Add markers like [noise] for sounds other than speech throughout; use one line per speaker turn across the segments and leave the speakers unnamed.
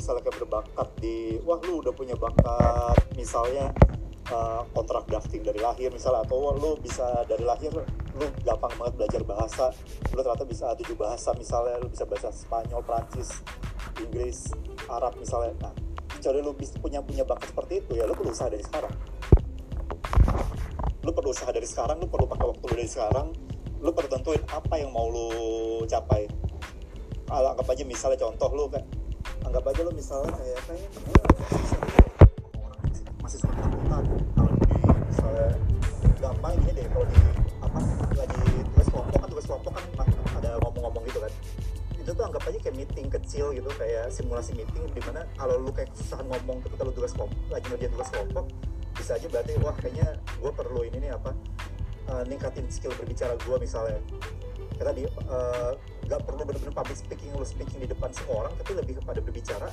misalnya kayak berbakat di wah lu udah punya bakat misalnya uh, kontrak drafting dari lahir misalnya atau wah, lu bisa dari lahir lu gampang banget belajar bahasa lu ternyata bisa tujuh bahasa misalnya lu bisa bahasa Spanyol Prancis Inggris Arab misalnya. Nah kecuali lu bisa punya punya bakat seperti itu ya lu perlu usaha dari sekarang. Lu perlu usaha dari sekarang lu perlu pakai waktu lu dari sekarang lu perlu tentuin apa yang mau lu capai. Anggap aja misalnya contoh lu kayak anggap aja lu misalnya kayak orang masih suka ketakutan kalau di misalnya gampang ini deh kalau di apa lagi tugas kelompok kan tugas kelompok kan ada ngomong-ngomong gitu kan. Itu tuh anggap aja kayak meeting kecil gitu kayak simulasi meeting di mana kalau lu kayak kesusahan ngomong ketika lu tugas kelompok lagi ngerjain tugas kelompok bisa aja berarti wah kayaknya gue perlu ini nih apa uh, ningkatin skill berbicara gue misalnya. Kayak tadi uh, nggak perlu benar-benar public speaking lu speaking di depan semua orang tapi lebih kepada berbicara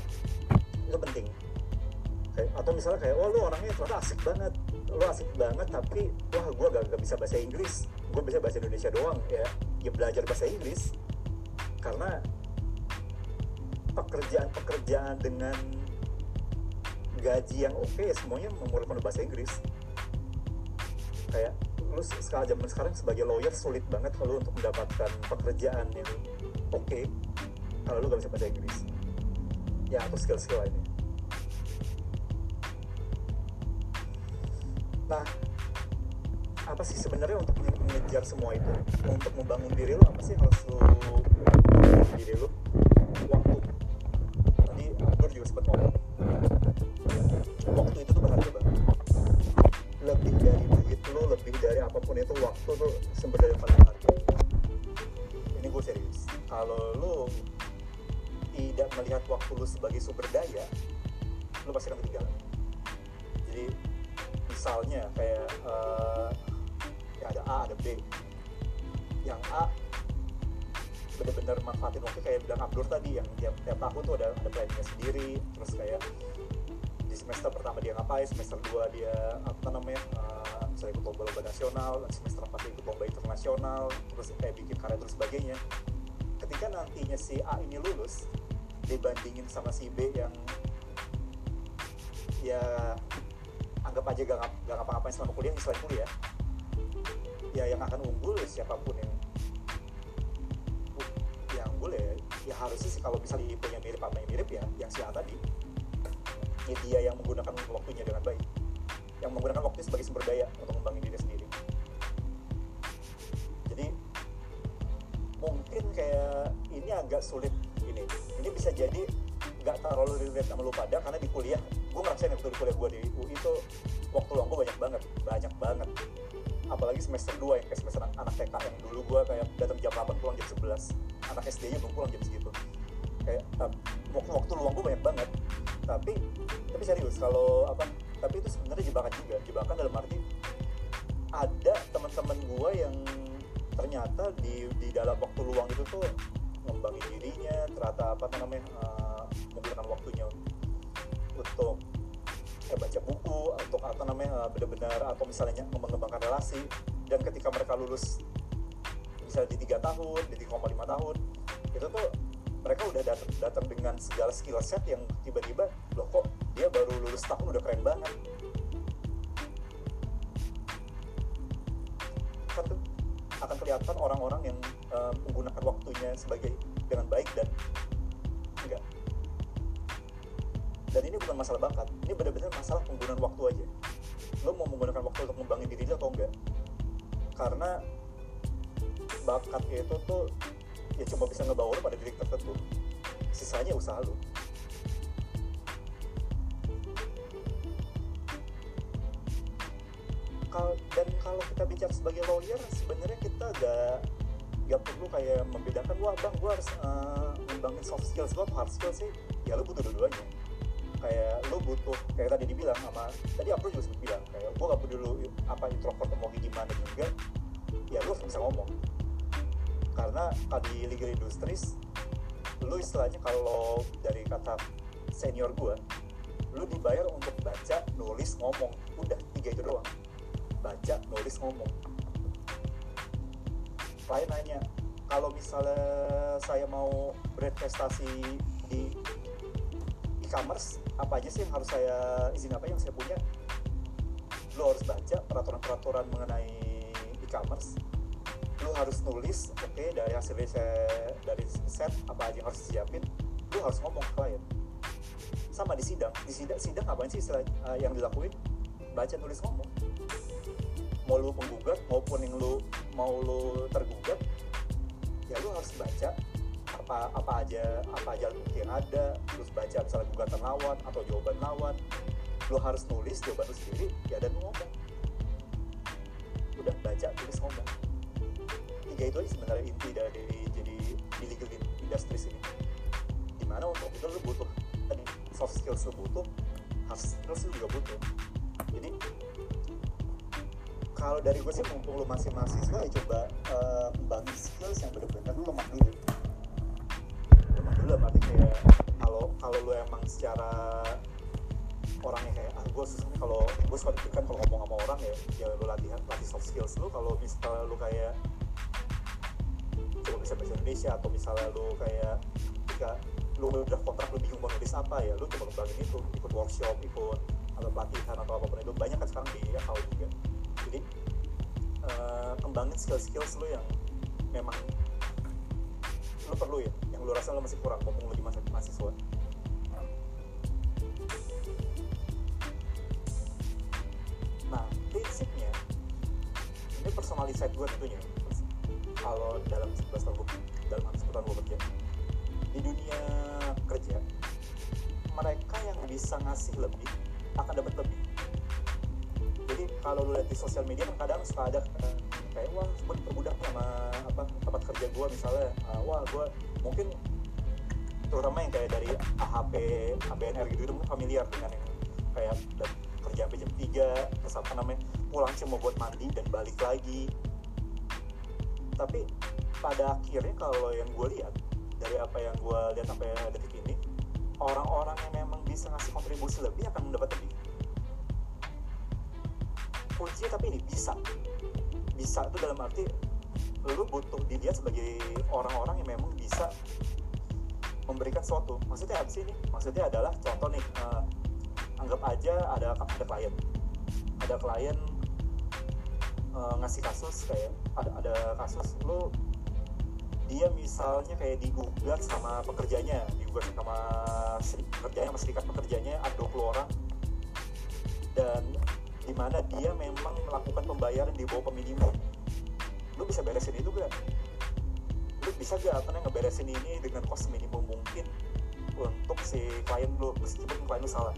itu penting. Kayak atau misalnya kayak oh lu orangnya ternyata asik banget. Lu asik banget tapi wah gue gak, gak bisa bahasa Inggris. Gue bisa bahasa Indonesia doang ya. Ya belajar bahasa Inggris. Karena pekerjaan-pekerjaan dengan gaji yang oke okay, semuanya memerlukan bahasa Inggris. Kayak lu sekarang zaman sekarang sebagai lawyer sulit banget kalau untuk mendapatkan pekerjaan yang oke okay, kalau lu gak bisa bahasa Inggris. Ya atau skill-skill lainnya. Nah apa sih sebenarnya untuk mengejar semua itu? Untuk membangun diri lu apa sih harus lu diri lu? Waktu. Tadi Abdur juga sempat ngomong. Waktu itu tuh berharga banget lebih dari duit lu lebih dari apa pun itu waktu tuh sumber daya paling berharga ini gue serius. Kalau lu tidak melihat waktu lu sebagai sumber daya lu pasti akan ketinggalan. Jadi misalnya kayak uh, ya ada A ada B. Yang A bener-bener manfaatin waktu kayak bilang Abdur tadi yang tiap, tiap tahun tuh ada ada planningnya sendiri. Terus kayak semester pertama dia ngapain semester 2 dia apa namanya uh, misalnya ikut lomba-lomba nasional dan semester 4 ikut lomba internasional terus kayak bikin karya terus sebagainya. Ketika nantinya si A ini lulus dibandingin sama si B yang ya anggap aja gak, gak ngapa-ngapain selama kuliah selain kuliah ya yang akan unggul ya siapa pun yang yang unggul ya ya harusnya sih kalau misalnya punya mirip apa yang mirip ya yang si A tadi dia yang menggunakan waktunya dengan baik. Yang menggunakan waktu sebagai sumber daya untuk mengembangin diri sendiri. Jadi mungkin kayak ini agak sulit ini. Ini bisa jadi nggak terlalu relate sama lu pada karena di kuliah gue ngerasain waktu di kuliah gue di UI itu waktu luang gue banyak banget banyak banget. Apalagi semester 2 yang kayak semester anak TK yang dulu gue kayak datang jam 8 pulang jam 11 anak SD nya belum pulang jam segitu. Kayak uh, waktu waktu luang gue banyak banget tapi tapi serius kalau apa tapi itu sebenarnya jebakan juga. Jebakan dalam arti ada teman-teman gue yang ternyata di di dalam waktu luang itu tuh ngembangin dirinya ternyata apa namanya uh, menggunakan waktunya untuk ya, baca buku untuk apa namanya uh, benar-benar atau misalnya mengembangkan relasi. Dan ketika mereka lulus misalnya di tiga tahun di 3,5 tahun itu tuh mereka udah datang datang dengan segala skill set yang tiba-tiba loh kok dia baru lulus tahun udah keren banget. Tuh akan kelihatan orang-orang yang uh, menggunakan waktunya sebagai dengan baik dan enggak. Dan ini bukan masalah bakat ini benar-benar masalah penggunaan waktu aja. Lo mau menggunakan waktu untuk membangun diri lo atau enggak? Karena bakat itu tuh ya cuma bisa ngebawa lo pada titik tertentu. Sisanya usaha lo dan kalau kita bicara sebagai lawyer sebenarnya kita gak gak perlu kayak membedakan wah bang gue harus uh, soft skills gue hard skills sih? Ya lo butuh dua-duanya. Kayak lo butuh kayak tadi dibilang sama tadi aku juga sempat bilang kayak gue gak peduli apa introvert mau gimana juga ya lu harus bisa ngomong karena di legal industries lu istilahnya kalau dari kata senior gue lu dibayar untuk baca nulis ngomong. Udah tiga itu doang. Baca nulis ngomong. Klien nanya kalau misalnya saya mau berinvestasi di e-commerce apa aja sih yang harus saya izin? Apa yang saya punya? Lo harus baca peraturan-peraturan mengenai e-commerce lo harus nulis oke okay, dari hasilnya saya dari set apa aja yang harus siapin lo harus ngomong ke klien. Sama di sidang. Di sidang sidang apa sih istilah uh, yang dilakuin? Baca tulis ngomong. Mau lu penggugat maupun yang lu mau lu tergugat ya lu harus baca apa apa aja apa aja yang ada terus baca misalnya gugatan lawan atau jawaban lawan lu harus nulis jawaban lu sendiri ya dan lu ngomong. Udah baca tulis ngomong tiga itu aja sebenarnya inti dari jadi di legal industry ini di mana untuk itu lu butuh tadi soft skills lu butuh hard skills lu juga butuh. Jadi kalau dari gue sih mumpung lu masih mahasiswa ya coba uh, kembangin skills yang benar-benar lu lemah dulu lemah dulu berarti kayak kalau kalau lu emang secara orangnya kayak ah gue susah kalau gue suka kan kalau ngomong sama orang ya ya lu latihan latih soft skills lu. Kalau misalnya lu kayak coba bisa bahasa Indonesia atau misalnya lu kayak ketika lu udah kontrak lu bingung mau nulis apa ya lu coba kembangin itu ikut workshop ikut atau pelatihan atau apa pun itu banyak kan sekarang di account juga. Jadi uh, kembangin skill-skills lu yang memang lu perlu ya yang lu rasa lu masih kurang ngomong lagi masih mahasiswa. Nah prinsipnya ini personal insight gue tentunya kalau dalam 11 tahun gue dalam 10 tahun gue kerja di dunia kerja mereka yang bisa ngasih lebih akan dapat lebih. Jadi kalau lu lihat di sosial media kan kadang suka ada kayak wah gue diperbudak sama apa tempat kerja gue misalnya. Uh, wah gue mungkin terutama yang kayak dari AHP, ABNR gitu itu mungkin familiar dengan yang kayak kerja sampai jam 3 terus namanya pulang cuma buat mandi dan balik lagi tapi pada akhirnya kalau yang gue lihat dari apa yang gue lihat sampai detik ini orang-orang yang memang bisa ngasih kontribusi lebih akan mendapat lebih. Kuncinya tapi ini bisa. Bisa itu dalam arti lu butuh dilihat sebagai orang-orang yang memang bisa memberikan sesuatu. Maksudnya apa sih ini? Maksudnya adalah contoh nih uh, anggap aja ada ada klien. Ada klien uh, ngasih kasus kayak ada ada kasus lu dia misalnya kayak digugat sama pekerjanya digugat sama pekerjanya sama serikat pekerjanya ada 20 orang. Dan di mana dia memang melakukan pembayaran di bawah minimum lu bisa beresin itu gak? lu bisa gak apa ngeberesin ini dengan kos minimum mungkin untuk si klien lu? Meskipun klien lu salah.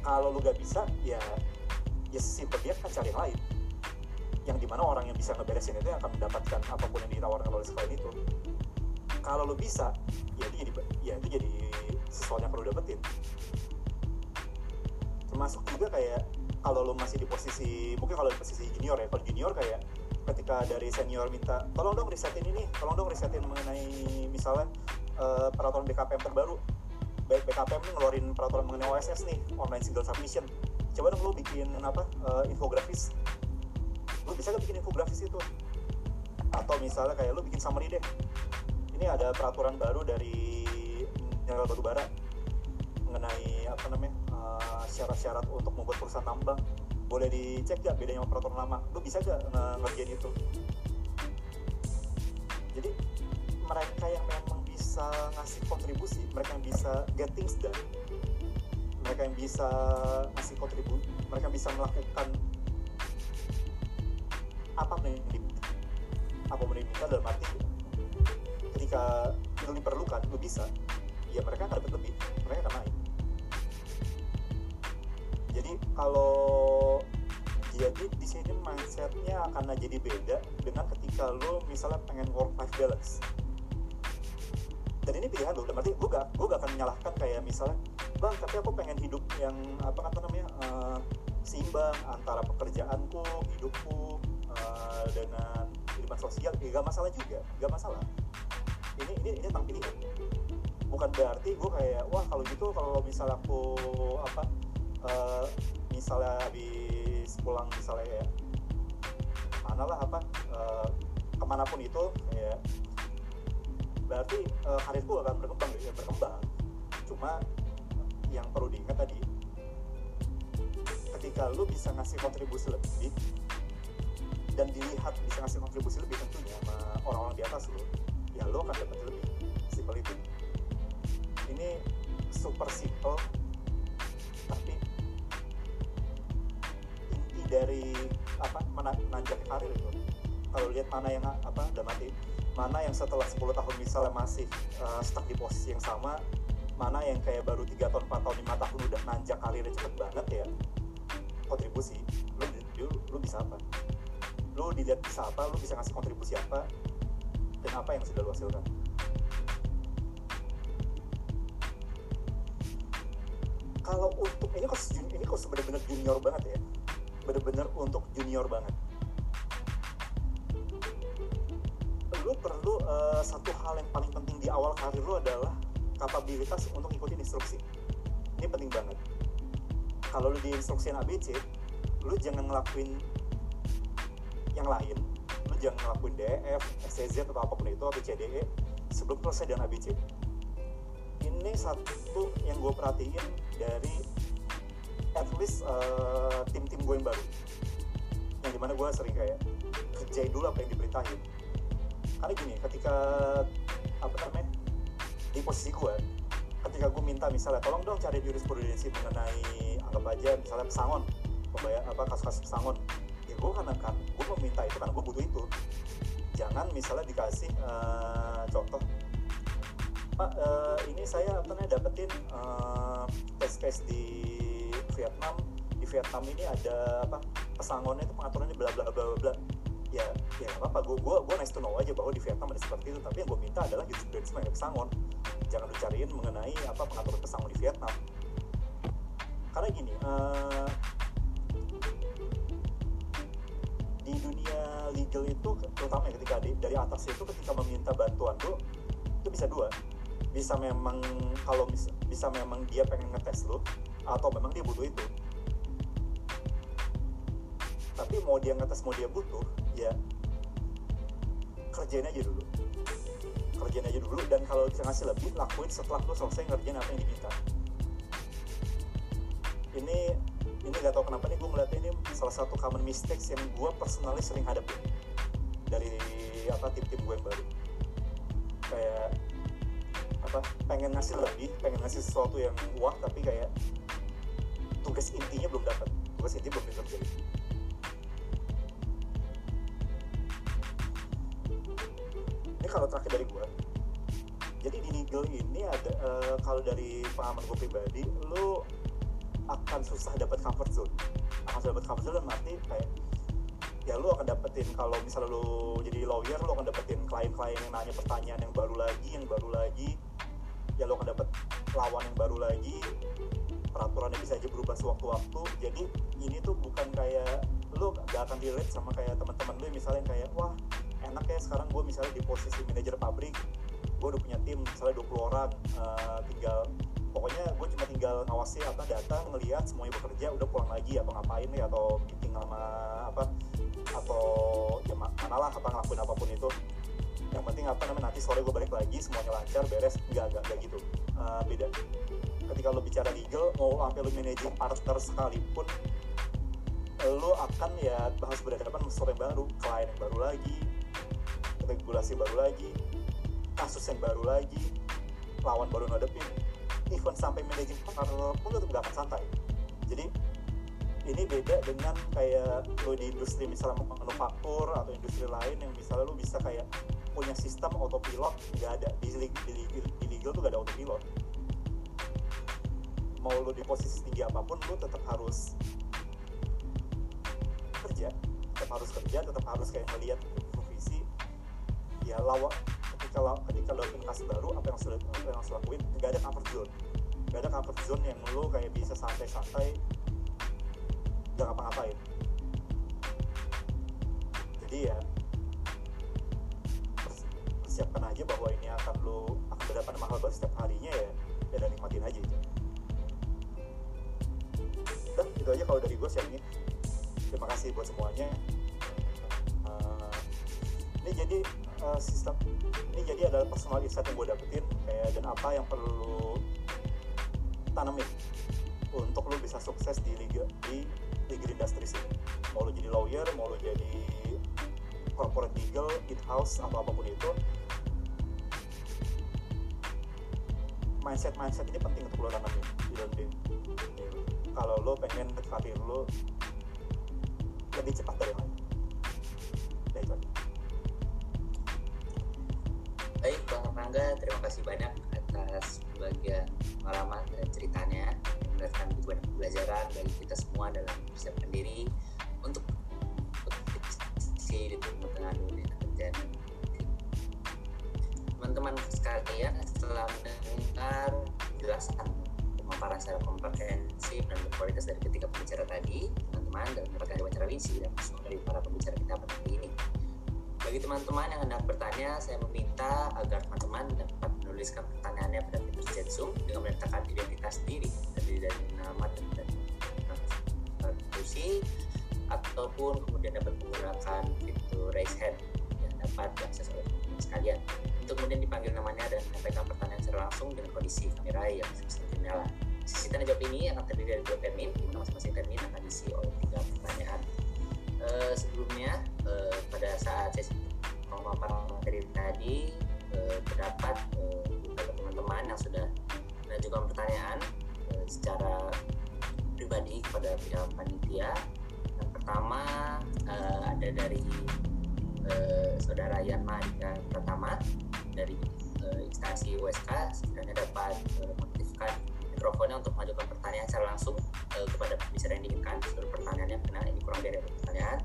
Kalau lu gak bisa ya ya simpel dia kan cari lain. Yang di mana orang yang bisa ngeberesin itu yang akan mendapatkan apa pun yang ditawarkan oleh klien itu. Kalau lu bisa ya itu jadi ya itu jadi sesuatu yang perlu dapetin. Termasuk juga kayak kalau lo masih di posisi mungkin kalau di posisi junior ya kalau junior kayak ketika dari senior minta tolong dong risetin ini tolong dong risetin mengenai misalnya uh, peraturan BKPM terbaru. BKPM ini ngeluarin peraturan mengenai OSS nih online single submission coba dong lo bikin apa uh, infografis. Lo bisa gak bikin infografis itu? Atau misalnya kayak lo bikin summary deh. Ini ada peraturan baru dari mineral batu bara mengenai apa namanya syarat-syarat uh, untuk membuat perusahaan tambang. Boleh dicek gak bedanya sama peraturan lama? Lu bisa gak ngerjain itu? Jadi mereka yang memang bisa ngasih kontribusi mereka yang bisa get things done mereka yang bisa ngasih kontribusi mereka bisa melakukan apa yang apa yang diminta dalam arti ketika itu diperlukan lu bisa ya mereka akan dapat lebih mereka akan naik. Jadi kalau jadi di sini mindsetnya akan jadi beda dengan ketika lo misalnya pengen work life balance dan ini pilihan lo berarti gue gak gue gak akan menyalahkan kayak misalnya bang tapi aku pengen hidup yang apa kata namanya uh, seimbang antara pekerjaanku hidupku uh, dengan kehidupan sosial. Ya gak masalah juga gak masalah. Ini ini ini tentang pilihan. Bukan berarti gue kayak wah kalau gitu kalau misalnya aku apa uh, misalnya habis pulang misalnya ya mana lah apa uh, ke mana pun itu ya berarti uh, karirku akan berkembang ya berkembang. Cuma yang perlu diingat tadi ketika lu bisa ngasih kontribusi lebih dan dilihat bisa ngasih kontribusi lebih tentunya sama orang-orang di atas lu ya lu akan dapat lebih. Simple itu. Ini super simple tapi inti dari apa menanjak karir itu. Kalau lihat mana yang apa udah mati mana yang setelah 10 tahun misalnya masih uh, stuck di posisi yang sama mana yang kayak baru 3 tahun 4 tahun 5 tahun udah nanjak karirnya cepet banget ya kontribusi. Lu, lu, lu bisa apa? Lu dilihat bisa apa lu bisa ngasih kontribusi apa dan apa yang sudah lu hasilkan? Kalau untuk ini kok ini kok bener-bener junior banget ya. Bener-bener untuk junior banget perlu uh, satu hal yang paling penting di awal karir lu adalah kapabilitas untuk ikutin instruksi. Ini penting banget. Kalau lu diinstruksiin ABC lu jangan ngelakuin yang lain. Lu jangan ngelakuin DF, SCZ atau apa pun itu atau CDE sebelum selesai dengan ABC ini satu yang gue perhatiin dari at least uh, tim-tim gue yang baru. Yang di mana gue sering kayak kerjain dulu apa yang diberitain karena gini ketika apa namanya di posisi gue ketika gue minta misalnya tolong dong cari jurisprudensi mengenai anggap aja misalnya pesangon pembayar apa kasus-kasus pesangon. Ya gue kan kan gue meminta itu karena gue butuh itu. Jangan misalnya dikasih uh, contoh pak uh, ini saya apa namanya dapetin uh, tes case di Vietnam di Vietnam ini ada apa pesangonnya itu pengaturannya bla bla bla bla ya ya apa apa gue gue gue nice to know aja bahwa di Vietnam ada seperti itu. Tapi yang gue minta adalah jurisprudensi mengenai pesangon jangan lu mengenai apa pengaturan pesangon di Vietnam. Karena gini uh, di dunia legal itu terutama ketika di, dari atas itu ketika meminta bantuan lu itu bisa dua. Bisa memang kalau bisa, bisa memang dia pengen ngetes lu atau memang dia butuh itu. Tapi mau dia ngetes mau dia butuh ya kerjain aja dulu. Kerjain aja dulu dan kalau bisa ngasih lebih lakuin setelah lo selesai ngerjain apa yang diminta. Ini ini gak tau kenapa nih gue ngeliatnya ini salah satu common mistakes yang gue personally sering hadapin dari apa tim-tim gue baru. Kayak apa pengen ngasih lebih pengen ngasih sesuatu yang wah tapi kayak pengalaman gue pribadi lu akan susah dapat comfort zone. Akan susah dapat comfort zone dan kayak ya lu akan dapetin kalau misalnya lu jadi lawyer lu akan dapetin klien-klien yang nanya pertanyaan yang baru lagi yang baru lagi. Ya lu akan dapet lawan yang baru lagi. Peraturannya bisa aja berubah sewaktu-waktu. Jadi ini tuh bukan kayak lu gak akan relate sama kayak teman-teman lu misalnya kayak wah enak ya sekarang gue misalnya di posisi manajer pabrik gue udah punya tim misalnya 20 orang uh, tinggal pokoknya gue cuma tinggal ngawasi apa data ngelihat semuanya bekerja udah pulang lagi atau ngapain nih atau meeting sama apa atau ya mana lah apa ngelakuin apa pun itu. Yang penting apa namanya nanti sore gue balik lagi semuanya lancar beres enggak enggak enggak gitu. Uh, beda. Ketika lo bicara legal mau sampai lo managing partner sekalipun lo akan ya harus berhadapan sama yang baru klien yang baru lagi regulasi baru lagi kasus yang baru lagi lawan baru ngadepin even sampai managing partner pun lo gak akan santai. Jadi ini beda dengan kayak lo di industri misalnya manufaktur atau industri lain yang misalnya lo bisa kayak punya sistem autopilot nggak ada. Di, di, di, di legal tuh gak ada autopilot. Mau lo di posisi tinggi apa pun lo tetap harus kerja tetap harus kerja tetap harus kayak melihat ya lawan ketika ketika lo kasus baru apa yang sudah apa yang harus lakuin? Nggak ada comfort zone. Nggak ada comfort zone yang lo kayak bisa santai-santai nggak ngapa-ngapain. Jadi jadi ya persiapkan aja bahwa ini akan lo akan berdapat mahal banget setiap harinya ya ya dan nikmatin aja dan itu aja kalau dari gue ini terima kasih buat semuanya. Uh, ini jadi sistem. Ini jadi adalah personal insight yang gue dapetin kayak dan apa yang perlu tanamin untuk lo bisa sukses di liga di legal industry sih. Mau lo jadi lawyer mau lo jadi corporate legal in house atau apa pun itu mindset mindset ini penting untuk lo tanamin di dalam kalau lo pengen karir lo lebih cepat dari lain
baik bang Rangga terima kasih banyak atas bagian pengalaman dan ceritanya memberikan banyak pelajaran bagi kita semua dalam persiapkan diri untuk si di tengah dunia kerja teman-teman sekalian setelah mendengar penjelasan pemaparan secara komprehensif dan berkualitas dari ketiga pembicara tadi teman-teman dan mendapatkan wawancara Winsi dan semua dari para pembicara kita pada hari ini bagi teman-teman yang hendak bertanya, saya meminta agar teman-teman dapat menuliskan pertanyaannya pada fitur chat Zoom dengan meletakkan identitas diri, terdiri dari nama dan kursi, ataupun kemudian dapat menggunakan fitur raise hand yang dapat diakses oleh teman-teman sekalian. Untuk kemudian dipanggil namanya dan menyampaikan pertanyaan secara langsung dengan kondisi kamera yang sebesar menyala. Sisi tanya jawab ini akan terdiri dari dua termin, di mana masing-masing termin akan diisi oleh tiga pertanyaan. Uh, sebelumnya uh, pada saat sesi pemaparan materi tadi uh, terdapat uh, teman-teman yang sudah mengajukan pertanyaan uh, secara pribadi kepada pihak panitia. Yang pertama uh, ada dari uh, saudara Yanma Dika Pratama dari uh, instansi USK sekiranya dapat uh, mengaktifkan mikrofonnya untuk mengajukan pertanyaan secara langsung uh, kepada pembicara yang diinginkan seluruh pertanyaannya karena ini kurang dari pertanyaan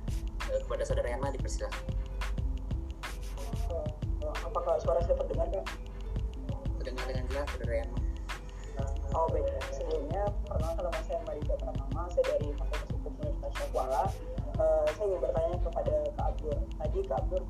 uh, kepada saudara Yanma dipersilakan
uh, apakah suara saya terdengar kak?
terdengar dengan jelas saudara Yanma
Oh baik, sebelumnya perkenalkan nama saya Marika Pratama, saya dari Fakultas Hukum Universitas Syahkuala. Uh, saya ingin bertanya kepada Kak Abdur. Tadi Kak Abdur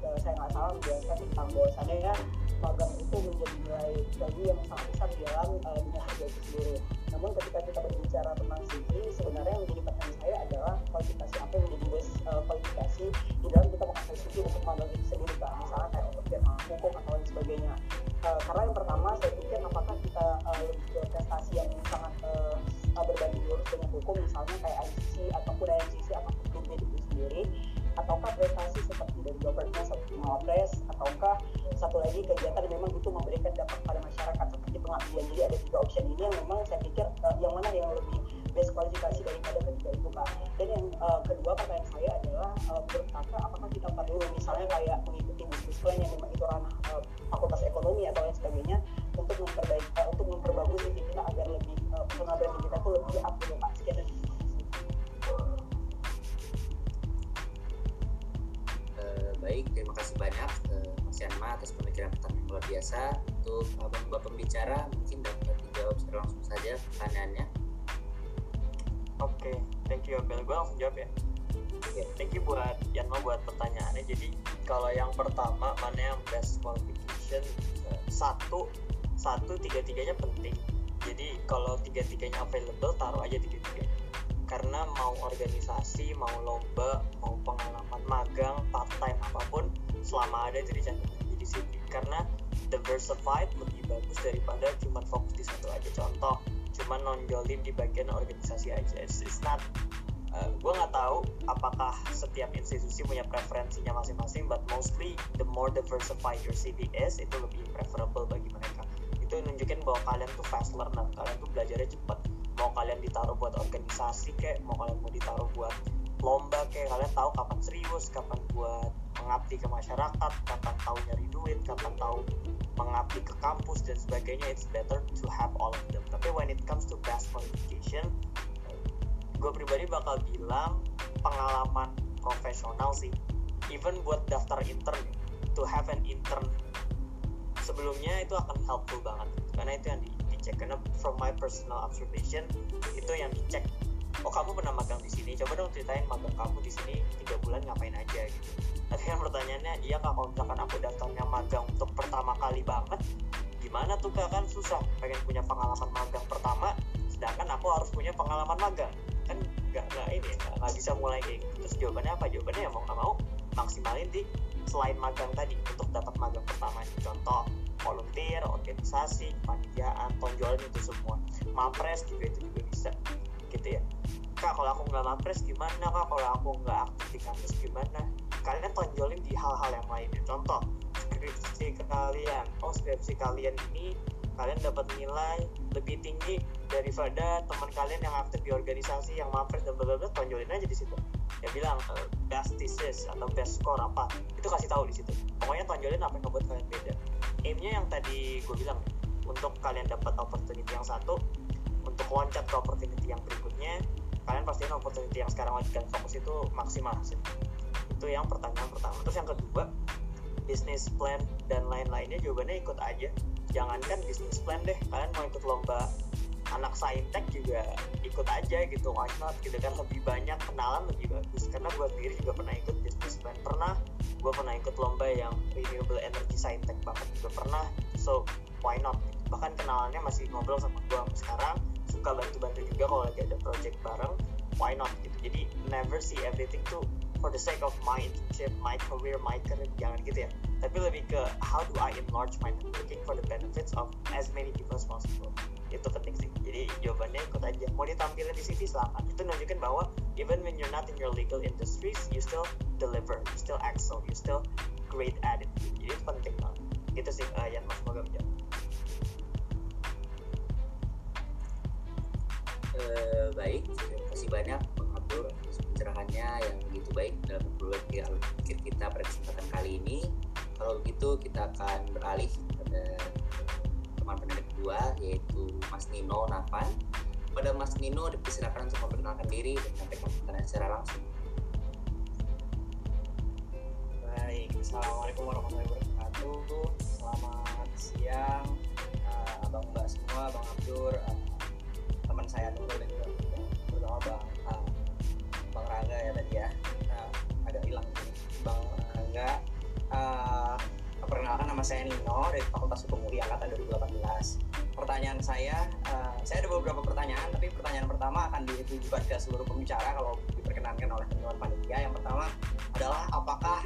saya nggak salah menjelaskan tentang bahwasannya ya magang itu menjadi nilai bagi yang sangat besar di dalam uh, dunia kerja itu sendiri. Namun ketika kita berbicara tentang CV, sebenarnya yang menjadi pertanyaan saya adalah kualifikasi apa yang menjadi uh, kualifikasi di dalam kita mengakses CV untuk magang itu sendiri. Misalnya kayak untuk hukum atau lain sebagainya. Uh, karena yang pertama saya pikir apakah kita uh, prestasi yang sangat uh, berbanding lurus dengan hukum misalnya kayak ICC ataupun ICC klubnya itu sendiri ataukah prestasi seperti dari governance seperti mawapres ataukah satu lagi kegiatan yang memang itu memberikan dampak pada masyarakat seperti pengabdian? Jadi ada tiga option ini yang memang saya pikir uh, yang mana yang lebih best kualifikasi daripada ketiga itu kak dan yang uh, kedua pertanyaan saya adalah uh, menurut apakah kita perlu misalnya kayak mengikuti bisnis plan yang memang itu ranah uh, fakultas ekonomi atau lain sebagainya untuk memperbaiki uh, untuk memperbagus diri kita agar lebih uh, branding kita tuh lebih up gitu pak? Sekian dan
baik terima kasih banyak uh, Mas Yanma atas pemikiran pertanyaan luar biasa untuk abang bapak pembicara mungkin dapat dijawab secara langsung saja pertanyaannya
Oke, okay, thank you Abel. Gue langsung jawab ya.
Okay.
Thank you buat Yanma buat pertanyaannya. Jadi kalau yang pertama mana yang best qualification satu satu tiga tiganya penting. Jadi kalau tiga tiganya available taruh aja tiga tiganya. Karena mau organisasi, mau lomba, mau pengalaman magang, part time apa pun, selama ada jadi cantum jadi CV. Karena diversified lebih bagus daripada cuma fokus di satu aja. Contoh, cuma nonjolin di bagian organisasi aja it's, it's not uh, gue nggak tahu apakah setiap institusi punya preferensinya masing-masing but mostly the more diversified your CV is itu lebih preferable bagi mereka itu nunjukin bahwa kalian tuh fast learner kalian tuh belajarnya cepat mau kalian ditaruh buat organisasi kayak mau kalian mau ditaruh buat lomba kayak kalian tahu kapan serius kapan buat mengabdi ke masyarakat kapan tahu nyari duit kapan tahu mengabdi ke kampus dan sebagainya. It's better to have all of them. Tapi when it comes to best qualification gue pribadi bakal bilang pengalaman profesional sih. Even buat daftar intern to have an intern sebelumnya itu akan helpful banget. Karena itu yang di, dicek karena from my personal observation itu yang dicek oh kamu pernah magang di sini? Coba dong ceritain magang kamu di sini tiga bulan ngapain aja gitu. Kan pertanyaannya iya kak kalau misalkan aku daftarnya magang untuk pertama kali banget gimana tuh kak? Kan susah pengen punya pengalaman magang pertama sedangkan aku harus punya pengalaman magang. Kan nggak nggak ini nggak bisa mulai kayak gitu. Terus jawabannya apa? Jawabannya ya mau nggak mau maksimalin di selain magang tadi untuk dapat magang pertama contoh volunteer organisasi panitiaan tonjolan itu semua. Mapres juga itu juga bisa gitu ya. Kak kalau aku nggak mapres gimana kak? Kalau aku nggak aktif di kampus gimana? Kalian tonjolin di hal-hal yang lainnya contoh skripsi kalian. Oh skripsi kalian ini kalian dapat nilai lebih tinggi daripada teman kalian yang aktif di organisasi yang mapres dan bla bla tonjolin aja di situ. Ya bilang uh, best thesis atau best score apa itu kasih tahu di situ. Pokoknya tonjolin apa yang membuat kalian beda. Aimnya yang tadi gue bilang untuk kalian dapat opportunity yang satu untuk loncat ke opportunity yang berikutnya kalian pastikan opportunity yang sekarang lagi kalian fokus itu maksimal sih. Itu yang pertanyaan pertama. Terus yang kedua bisnis plan dan lain-lainnya jawabannya ikut aja. Jangankan bisnis plan deh kalian mau ikut lomba anak saintek juga ikut aja gitu why not gitu kan? Lebih banyak kenalan lebih bagus. Karena gue sendiri juga pernah ikut bisnis plan. Pernah gue pernah ikut lomba yang renewable energy saintek banget juga pernah. So why not? Bahkan kenalannya masih ngobrol sama gue sekarang suka bantu-bantu juga kalau lagi ada project bareng why not gitu jadi never see everything tuh for the sake of my internship, my career, my career, jangan gitu ya. Tapi lebih ke how do I enlarge my networking for the benefits of as many people as possible. Itu penting sih. Jadi jawabannya ikut aja. Mau ditampilin di CV silakan. Itu nunjukin bahwa even when you're not in your legal industries, you still deliver, you still excel, you still great at it. Jadi itu penting banget. Gitu sih uh, yang Mas Moga menjawab.
Uh, baik, kasih banyak Abdul pencerahannya yang begitu baik dalam alur pikir kita pada kesempatan kali ini. Kalau begitu kita akan beralih pada teman pendengar kedua yaitu Mas Nino Navan. Pada Mas Nino dipersilakan untuk memperkenalkan diri dan menyampaikan pertanyaan secara langsung.
Baik, Assalamualaikum warahmatullahi wabarakatuh. Selamat siang, uh, abang mbak semua, bang Abdur, uh, teman saya Nurul dan juga terutama bang uh, bang Rangga ya tadi ya. Uh, agak hilang bang Rangga. Uh, perkenalkan nama saya Nino dari Fakultas Hukum UI angkatan 2018. Pertanyaan saya, uh, saya ada beberapa pertanyaan, tapi pertanyaan pertama akan ditujukan ke seluruh pembicara kalau diperkenankan oleh teman-teman panitia. Yang pertama adalah apakah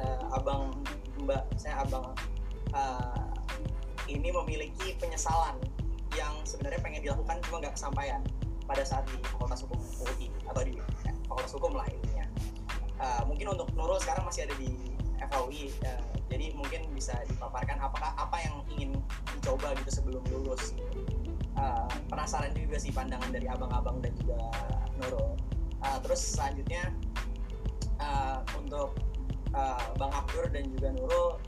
uh, abang mbak saya abang uh, ini memiliki penyesalan yang sebenarnya pengen dilakukan cuma nggak kesampaian pada saat di Fakultas Hukum UI atau di ya, Fakultas Hukum lah intinya. Uh, mungkin untuk Nurul sekarang masih ada di FHUI, uh, jadi mungkin bisa dipaparkan apakah apa yang ingin dicoba gitu sebelum lulus. Uh, penasaran juga sih pandangan dari abang-abang dan juga Nurul. Uh, terus selanjutnya uh, untuk uh, Bang Abdur dan juga Nurul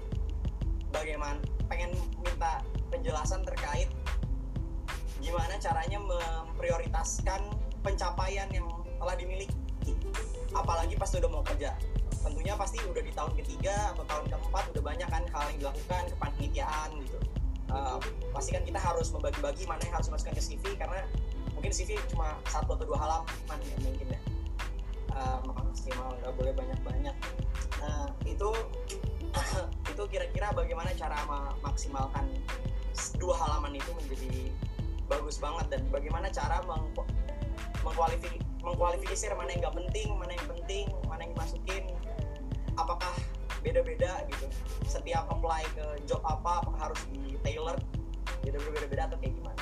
bagaimana pengen minta penjelasan terkait gimana caranya memprioritaskan pencapaian yang telah dimiliki. Apalagi pas udah mau kerja. Tentunya pasti udah di tahun ketiga atau tahun keempat udah banyak kan hal yang dilakukan kepanitiaan gitu. Uh, pasti kan kita harus membagi-bagi mana yang harus dimasukkan ke CV karena mungkin CV cuma satu atau dua halaman ya mungkin ya. Uh, maksimal nggak boleh banyak-banyak. Nah itu [clears throat] itu kira-kira bagaimana cara memaksimalkan dua halaman itu menjadi bagus banget dan bagaimana cara meng mengkualifikasi mengkualifikasi mana yang nggak penting mana yang penting mana yang dimasukin apakah beda-beda gitu. Setiap apply ke job apa apakah harus di tailor beda-beda atau kayak gimana.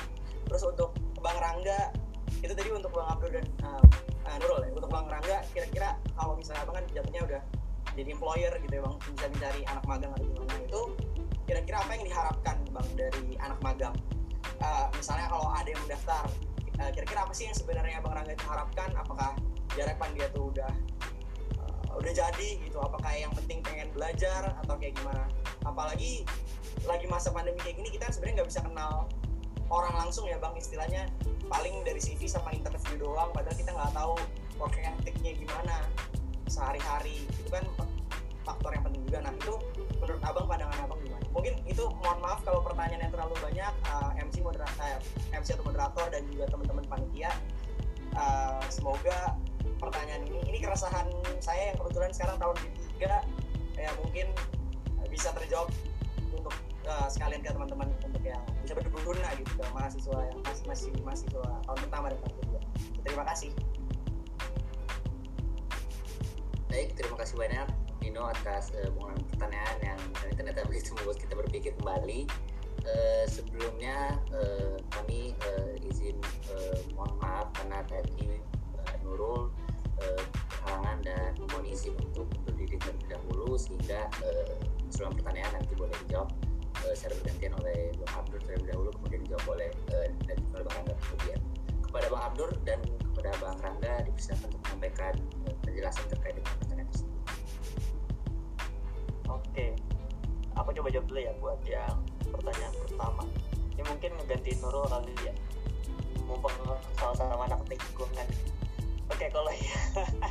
Terus untuk Bang Rangga itu tadi untuk Bang Abdul dan uh, uh, Nurul ya. Untuk Bang Rangga kira-kira kalau misalnya Abang kan jatuhnya udah jadi employer gitu ya Bang. Bisa mencari anak magang atau gimana. Itu kira-kira apa yang diharapkan Bang dari anak magang uh, misalnya kalau ada yang mendaftar kira-kira apa sih yang sebenarnya Bang Rangga itu harapkan? Apakah jarak dia tuh udah uh, udah jadi gitu? Apakah yang penting pengen belajar atau kayak gimana? Apalagi lagi masa pandemi kayak gini kita sebenarnya nggak bisa kenal orang langsung ya bang. Istilahnya paling dari CV sama interview doang padahal kita nggak tahu work ethicnya gimana sehari-hari. Itu kan faktor yang penting juga. Nah itu menurut abang pandangan abang gimana mungkin itu mohon maaf kalau pertanyaannya terlalu banyak. Uh, MC moderator uh, MC atau moderator dan juga teman-teman panitia. Uh, semoga pertanyaan ini ini keresahan saya yang kebetulan sekarang tahun ketiga ya mungkin bisa terjawab untuk uh, sekalian ke teman-teman untuk yang bisa berguna gitu ke mahasiswa yang masih masih mahasiswa tahun pertama dan tahun kedua. Terima kasih.
Baik, terima kasih banyak Nino atas uh, pertanyaan yang ternyata begitu membuat kita berpikir kembali. Uh, sebelumnya uh, kami uh, izin uh, mohon maaf karena tadi uh, Nurul uh, dan mohon izin untuk untuk diri terlebih dahulu sehingga uh, sebelum pertanyaan nanti boleh dijawab uh, secara bergantian oleh Bang Abdur terlebih dahulu kemudian dijawab oleh uh, dan Bang Rangga kemudian kepada Bang Abdur dan kepada Bang Rangga dipersilakan untuk menyampaikan uh, penjelasan terkait dengan pertanyaan tersebut.
Oke, aku coba jawab dulu ya buat yang pertanyaan pertama. Ini mungkin ngegantiin Nurul kali ya. Mumpung sama-sama anak lingkungan. Oke, kalau ya,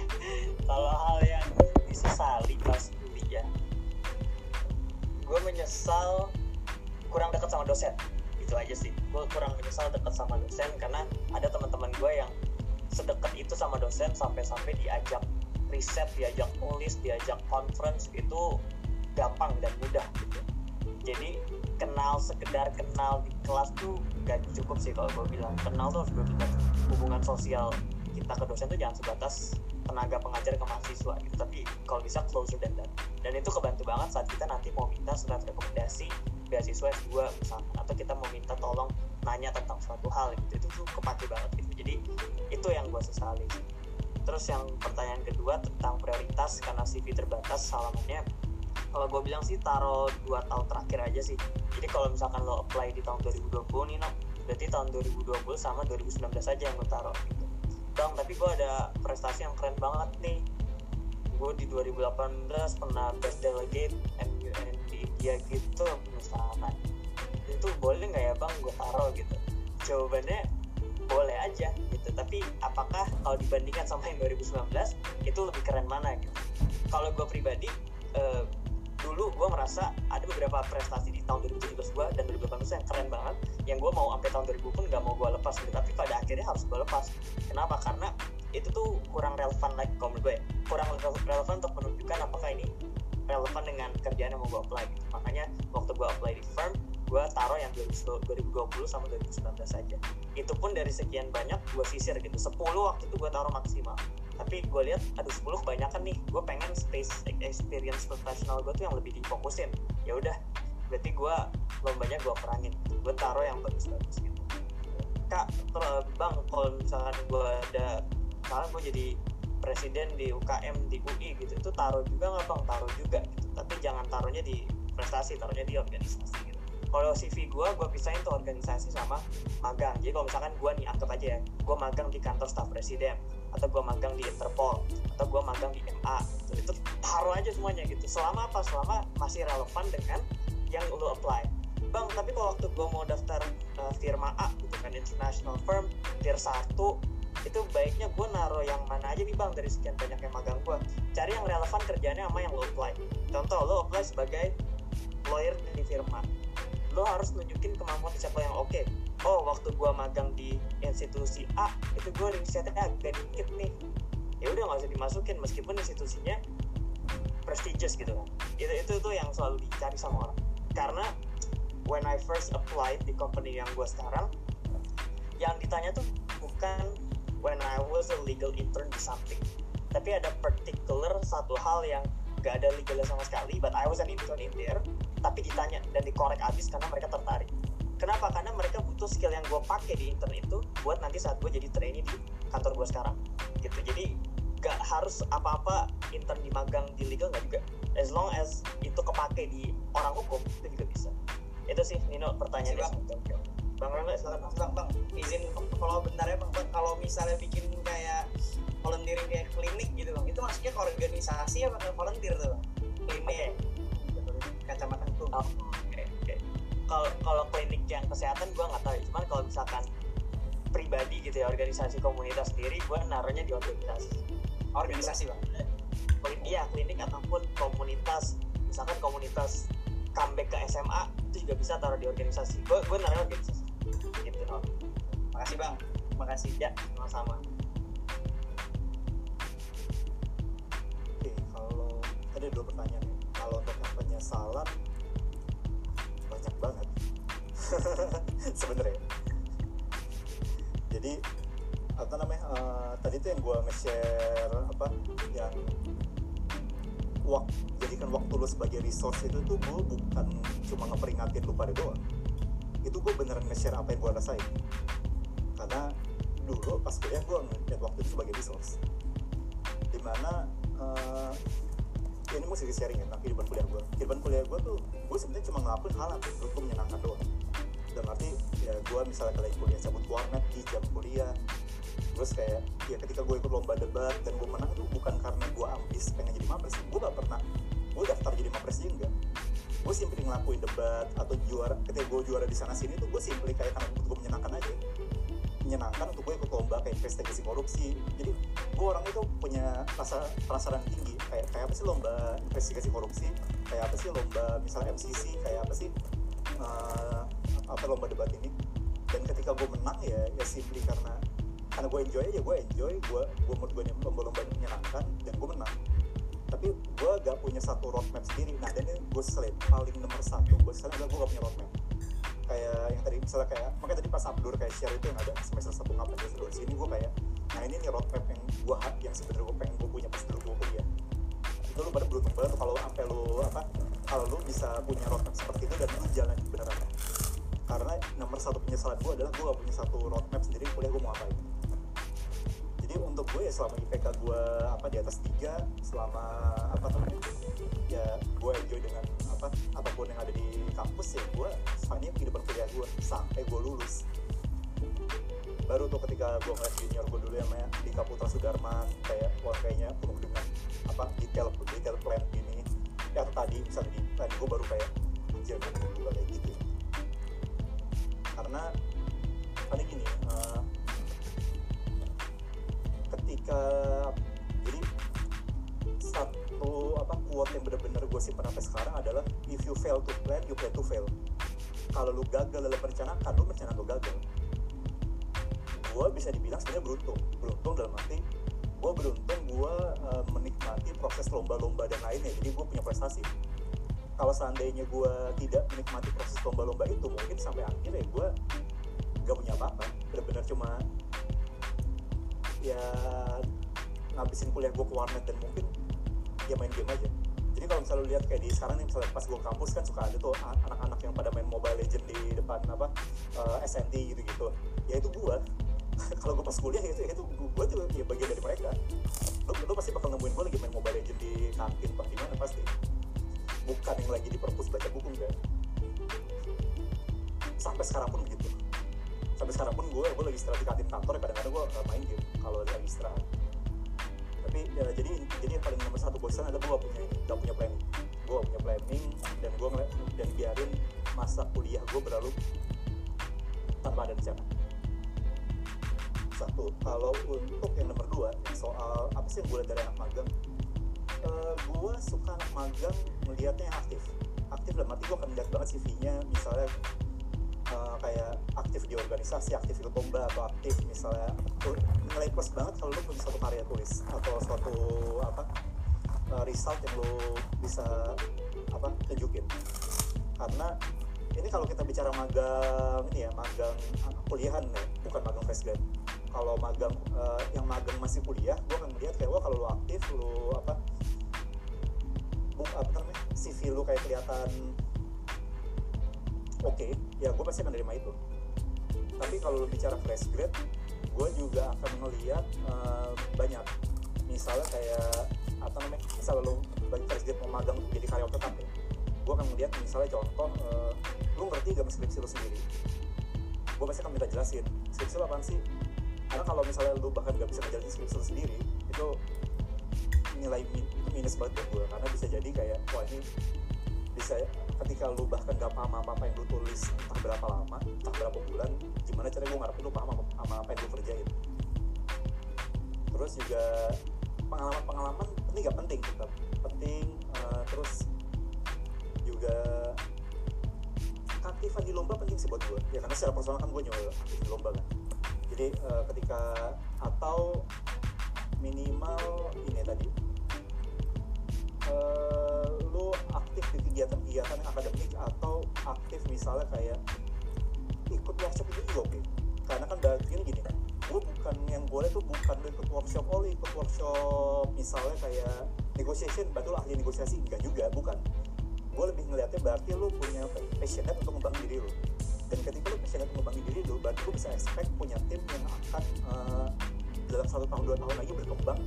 [laughs] kalau hal yang disesali pas kuliah, gue menyesal kurang dekat sama dosen. Itu aja sih. Gue kurang menyesal dekat sama dosen karena ada teman-teman gue yang sedekat itu sama dosen sampai-sampai diajak riset, diajak nulis, diajak conference itu gampang dan mudah gitu. Jadi kenal sekedar kenal di kelas tuh gak cukup sih kalau gue bilang. Kenal tuh harus benar hubungan sosial kita ke dosen tuh jangan sebatas tenaga pengajar ke mahasiswa gitu. Tapi kalau bisa closer than that dan itu kebantu banget saat kita nanti mau minta surat rekomendasi beasiswa S2 misalkan. Atau kita mau minta tolong nanya tentang suatu hal gitu. Itu tuh kepake banget gitu. Jadi itu yang gue sesali terus yang pertanyaan kedua tentang prioritas karena CV terbatas salamannya kalau gue bilang sih taruh dua tahun terakhir aja sih. Jadi kalau misalkan lo apply di tahun 2020 nih no berarti tahun 2020 sama 2019 aja yang lo taruh gitu. Bang tapi gue ada prestasi yang keren banget nih. Gue di 2018 pernah best delegate MUN di India gitu misalkan. Itu boleh nggak ya bang gue taruh gitu? Jawabannya boleh aja gitu tapi apakah kalau dibandingkan sama yang 2019 itu lebih keren mana gitu? Kalau gue pribadi eh, dulu gue merasa ada beberapa prestasi di tahun 2017 gue dan 2018 yang keren banget yang gue mau sampai tahun 2000 pun gak mau gue lepas gitu. Tapi pada akhirnya harus gue lepas. Kenapa? Karena itu tuh kurang relevan lagi kalau gue ya. Kurang relevan untuk menunjukkan apakah ini relevan dengan kerjaan yang mau gue apply gitu. makanya waktu gue apply di firm gue taruh yang 2020 sama 2019 saja itu pun dari sekian banyak gue sisir gitu. 10 waktu itu gue taruh maksimal tapi gue lihat aduh 10 kebanyakan nih gue pengen space experience profesional gue tuh yang lebih difokusin. Ya udah berarti gue lombanya gue perangin. Gue taruh yang bagus-bagus gitu. Kak bang kalau misalkan gue ada misalkan gue jadi presiden di UKM di UI gitu itu taruh juga nggak bang? Taruh juga gitu. Tapi jangan taruhnya di prestasi taruhnya di organisasi gitu. Kalau CV gue gue pisahin tuh organisasi sama magang. Jadi kalau misalkan gue nih anggap aja ya gue magang di kantor staf presiden atau gue magang di Interpol atau gue magang di MA gitu. itu taruh aja semuanya gitu. Selama apa? Selama masih relevan dengan yang lo apply. Bang tapi kalau waktu gue mau daftar uh, firma A gitu kan international firm tier 1 itu baiknya gue naruh yang mana aja nih bang dari sekian banyak yang magang gue cari yang relevan kerjanya sama yang lo apply. Contoh lo apply sebagai lawyer di firma lo harus nunjukin kemampuan siapa yang oke. Okay. oh waktu gue magang di institusi A itu gue risetnya agak dikit nih. Ya udah nggak usah dimasukin meskipun institusinya prestigious gitu kan. Itu itu tuh yang selalu dicari sama orang. Karena when I first applied di company yang gue sekarang yang ditanya tuh bukan when I was a legal intern di something tapi ada particular satu hal yang gak ada legalnya sama sekali but I was an intern in there tapi ditanya dan dikorek abis karena mereka tertarik. Kenapa? Karena mereka butuh skill yang gue pakai di intern itu buat nanti saat gue jadi trainee di kantor gue sekarang gitu. Jadi gak harus apa-apa intern di magang di legal nggak juga. As long as itu kepake di orang hukum itu juga bisa. Itu sih Nino pertanyaannya.
Bang.
bang Rangga silakan.
Bang bang izin kalau bentar ya bang, bang kalau misalnya bikin kayak volunteering kayak klinik gitu bang. Itu maksudnya ke organisasi apa ke volunteer tuh bang? Klinik. Okay.
Kalau kalau klinik yang kesehatan gue nggak tahu ya. cuman kalau misalkan pribadi gitu ya organisasi komunitas sendiri gue naruhnya di organisasi.
Organisasi bang
iya klinik ataupun komunitas. Misalkan komunitas comeback ke SMA itu juga bisa taruh di organisasi. Gue gue naruh organisasi. Gitu loh
makasih bang. Makasih.
Ya sama-sama.
Oke kalau ada dua pertanyaan ya. Penyesalan banyak banget [laughs] sebenarnya. Jadi apa namanya eh, tadi tuh yang gue nge-share apa yang waktu jadikan waktu lu sebagai resource itu tuh gue bukan cuma ngeperingatin lu pada doang. Itu gue beneran nge-share apa yang gue rasain. Karena dulu pas kuliah gue ngeliat waktu itu sebagai resource. Di mana eh, ini mesti di sharing ya tentang kehidupan kuliah gue kehidupan kuliah gue tuh gue sebenarnya cuma ngelakuin hal yang menurut gue menyenangkan doang. Dan arti ya gue misalnya kalian kuliah cabut warnet di jam kuliah terus kayak ya ketika gue ikut lomba debat dan gue menang tuh bukan karena gue ambis pengen jadi mapres gue gak pernah gue daftar jadi mapres juga. Enggak gue simply ngelakuin debat atau juara ketika gue juara di sana sini tuh gue simply kayak karena gue menyenangkan aja menyenangkan untuk gue ikut lomba kayak investigasi korupsi. Jadi gue orang itu punya rasa penasaran tinggi. Kayak kayak apa sih lomba investigasi korupsi? Kayak apa sih lomba misalnya MCC kayak apa sih eh, apa lomba debat ini? Dan ketika gue menang ya ya simply karena karena gue enjoy aja gue enjoy gue gue menurut gue lomba-lomba menyenangkan dan gue menang. Tapi gue gak punya satu roadmap sendiri. Nah dan ini gue selain paling nomor satu. Gue adalah gue gak punya roadmap kayak yang tadi misalnya kayak makanya tadi pas Abdur kayak share itu yang ada semester satu ngapain semester di sini gue kayak nah ini nih roadmap yang gue yang sebenarnya gue pengen gue punya pas dulu gue kuliah. Itu lu pada beruntung banget kalau sampai lu apa kalau lu bisa punya roadmap seperti itu dan lu jalan beneran. Karena nomor satu penyesalan gue adalah gue gak punya satu roadmap sendiri kuliah gue mau ngapain jadi untuk gue ya selama IPK gue apa di atas tiga selama apa namanya ya gue enjoy dengan apa apa pun yang ada di kampus ya gue findnya kehidupan kuliah gue sampai gue lulus. Baru tuh ketika gue ngeliat junior gue dulu yang namanya Dika Putra Sudarman kayak wah kayaknya penuh dengan apa detail detail plan gini ya tadi misalnya di plan gue baru kayak anjir gue juga kayak gitu. Karena paling gini eh, ketika satu apa quote yang benar-benar gue simpan sampai sekarang adalah if you fail to plan you plan to fail. Kalau lu gagal dalam merencanakan lu merencanakan lu gagal. Gue bisa dibilang sebenarnya beruntung. Beruntung dalam arti gue beruntung gue uh, menikmati proses lomba-lomba dan lainnya. Jadi gue punya prestasi. Kalau seandainya gue tidak menikmati proses lomba-lomba itu mungkin sampai akhirnya gue gak punya apa-apa. Benar-benar cuma ya ngabisin kuliah gue ke warnet dan mungkin ya main game aja. Jadi kalau misalnya lu lihat kayak di sekarang nih misalnya pas gue kampus kan suka ada tuh anak-anak yang pada main mobile legend di depan apa eh, SND gitu-gitu. Ya itu gue [laughs] kalau gue pas kuliah itu itu gue tuh ya bagian dari mereka. Lu, lu pasti bakal nemuin gue lagi main mobile legend di kantin pak di mana pasti. Bukan yang lagi di perpus baca buku enggak. Sampai sekarang pun begitu sampai sekarang pun gue gue lagi istirahat di kantin kantor kadang-kadang gue uh, main game kalau lagi istirahat tapi ya, jadi jadi yang paling nomor satu bosan adalah gue gak punya gak punya planning. Gue gak punya planning dan gue dan biarin masa kuliah gue berlalu tanpa ada rencana. Satu kalau untuk yang nomor dua soal apa sih yang gue lihat dari anak magang? Eh, gue suka anak magang melihatnya yang aktif. Aktif dalam arti gue akan melihat banget CV-nya misalnya eh, kayak aktif di organisasi, aktif ikut lomba atau aktif misalnya nilai plus banget kalau lu punya suatu karya tulis atau suatu apa eh, result yang lu bisa apa tunjukin. Karena ini kalau kita bicara magang ini ya magang kuliahan ya bukan magang fresh grad. Kalau magang eh, yang magang masih kuliah gue akan melihat kayak wah kalau lu aktif lu apa bu, apa namanya CV lu kayak kelihatan oke ya gue pasti akan nerima itu. Tapi kalau lu bicara fresh grade gue juga akan melihat eh, banyak. Misalnya kayak apa namanya misalnya lu bagi fresh grade mau magang jadi karyawan tetap ya. Gue akan melihat misalnya contoh eh, lu ngerti gak skripsi lu sendiri? Gue pasti akan minta jelasin skripsi lu apaan sih? Karena kalau misalnya lu bahkan gak bisa ngejelasin skripsi lu sendiri itu nilai minus banget buat gue karena bisa jadi kayak wah ini bisa ketika lu bahkan gak paham apa apa yang lu tulis entah berapa lama entah berapa bulan gimana caranya gue ngarepin lu paham apa, apa yang lu kerjain. Terus juga pengalaman-pengalaman ini gak penting tetap penting eh, terus juga keaktifan di lomba penting sih buat gue ya karena secara personal kan gue nyoba aktif di lomba kan. Jadi eh, ketika atau minimal ini tadi eh, aktif di kegiatan kegiatan akademik atau aktif misalnya kayak ikut workshop itu juga oke. Karena kan berarti gini gue bukan yang boleh tuh bukan lu ikut workshop oh ikut workshop misalnya kayak negotiation betul ahli negosiasi enggak juga bukan. Gue lebih ngeliatnya berarti lu punya passionate untuk ngembangin diri lu. Dan ketika lu passionate untuk ngembangin diri lu berarti lu bisa expect punya tim yang akan uh, dalam satu tahun dua tahun lagi berkembang.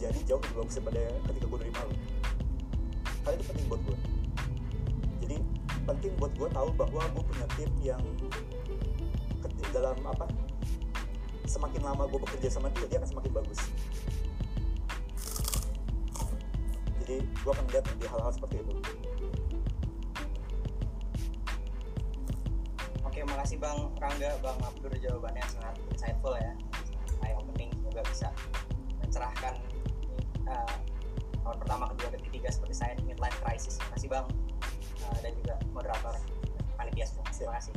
Jadi jauh lebih bagus daripada ketika gue nerima lu hal itu penting buat gue jadi penting buat gue tahu bahwa gue punya tim yang dalam apa semakin lama gue bekerja sama dia dia akan semakin bagus. Jadi gue akan lihat di hal-hal seperti itu.
Oke, makasih Bang Rangga, Bang Abdur jawabannya sangat insightful ya, eye opening, semoga bisa mencerahkan uh, tahun pertama, kedua, dan ketiga seperti saya di midlife crisis. Terima kasih Bang uh, dan juga moderator panitia semua. Terima kasih.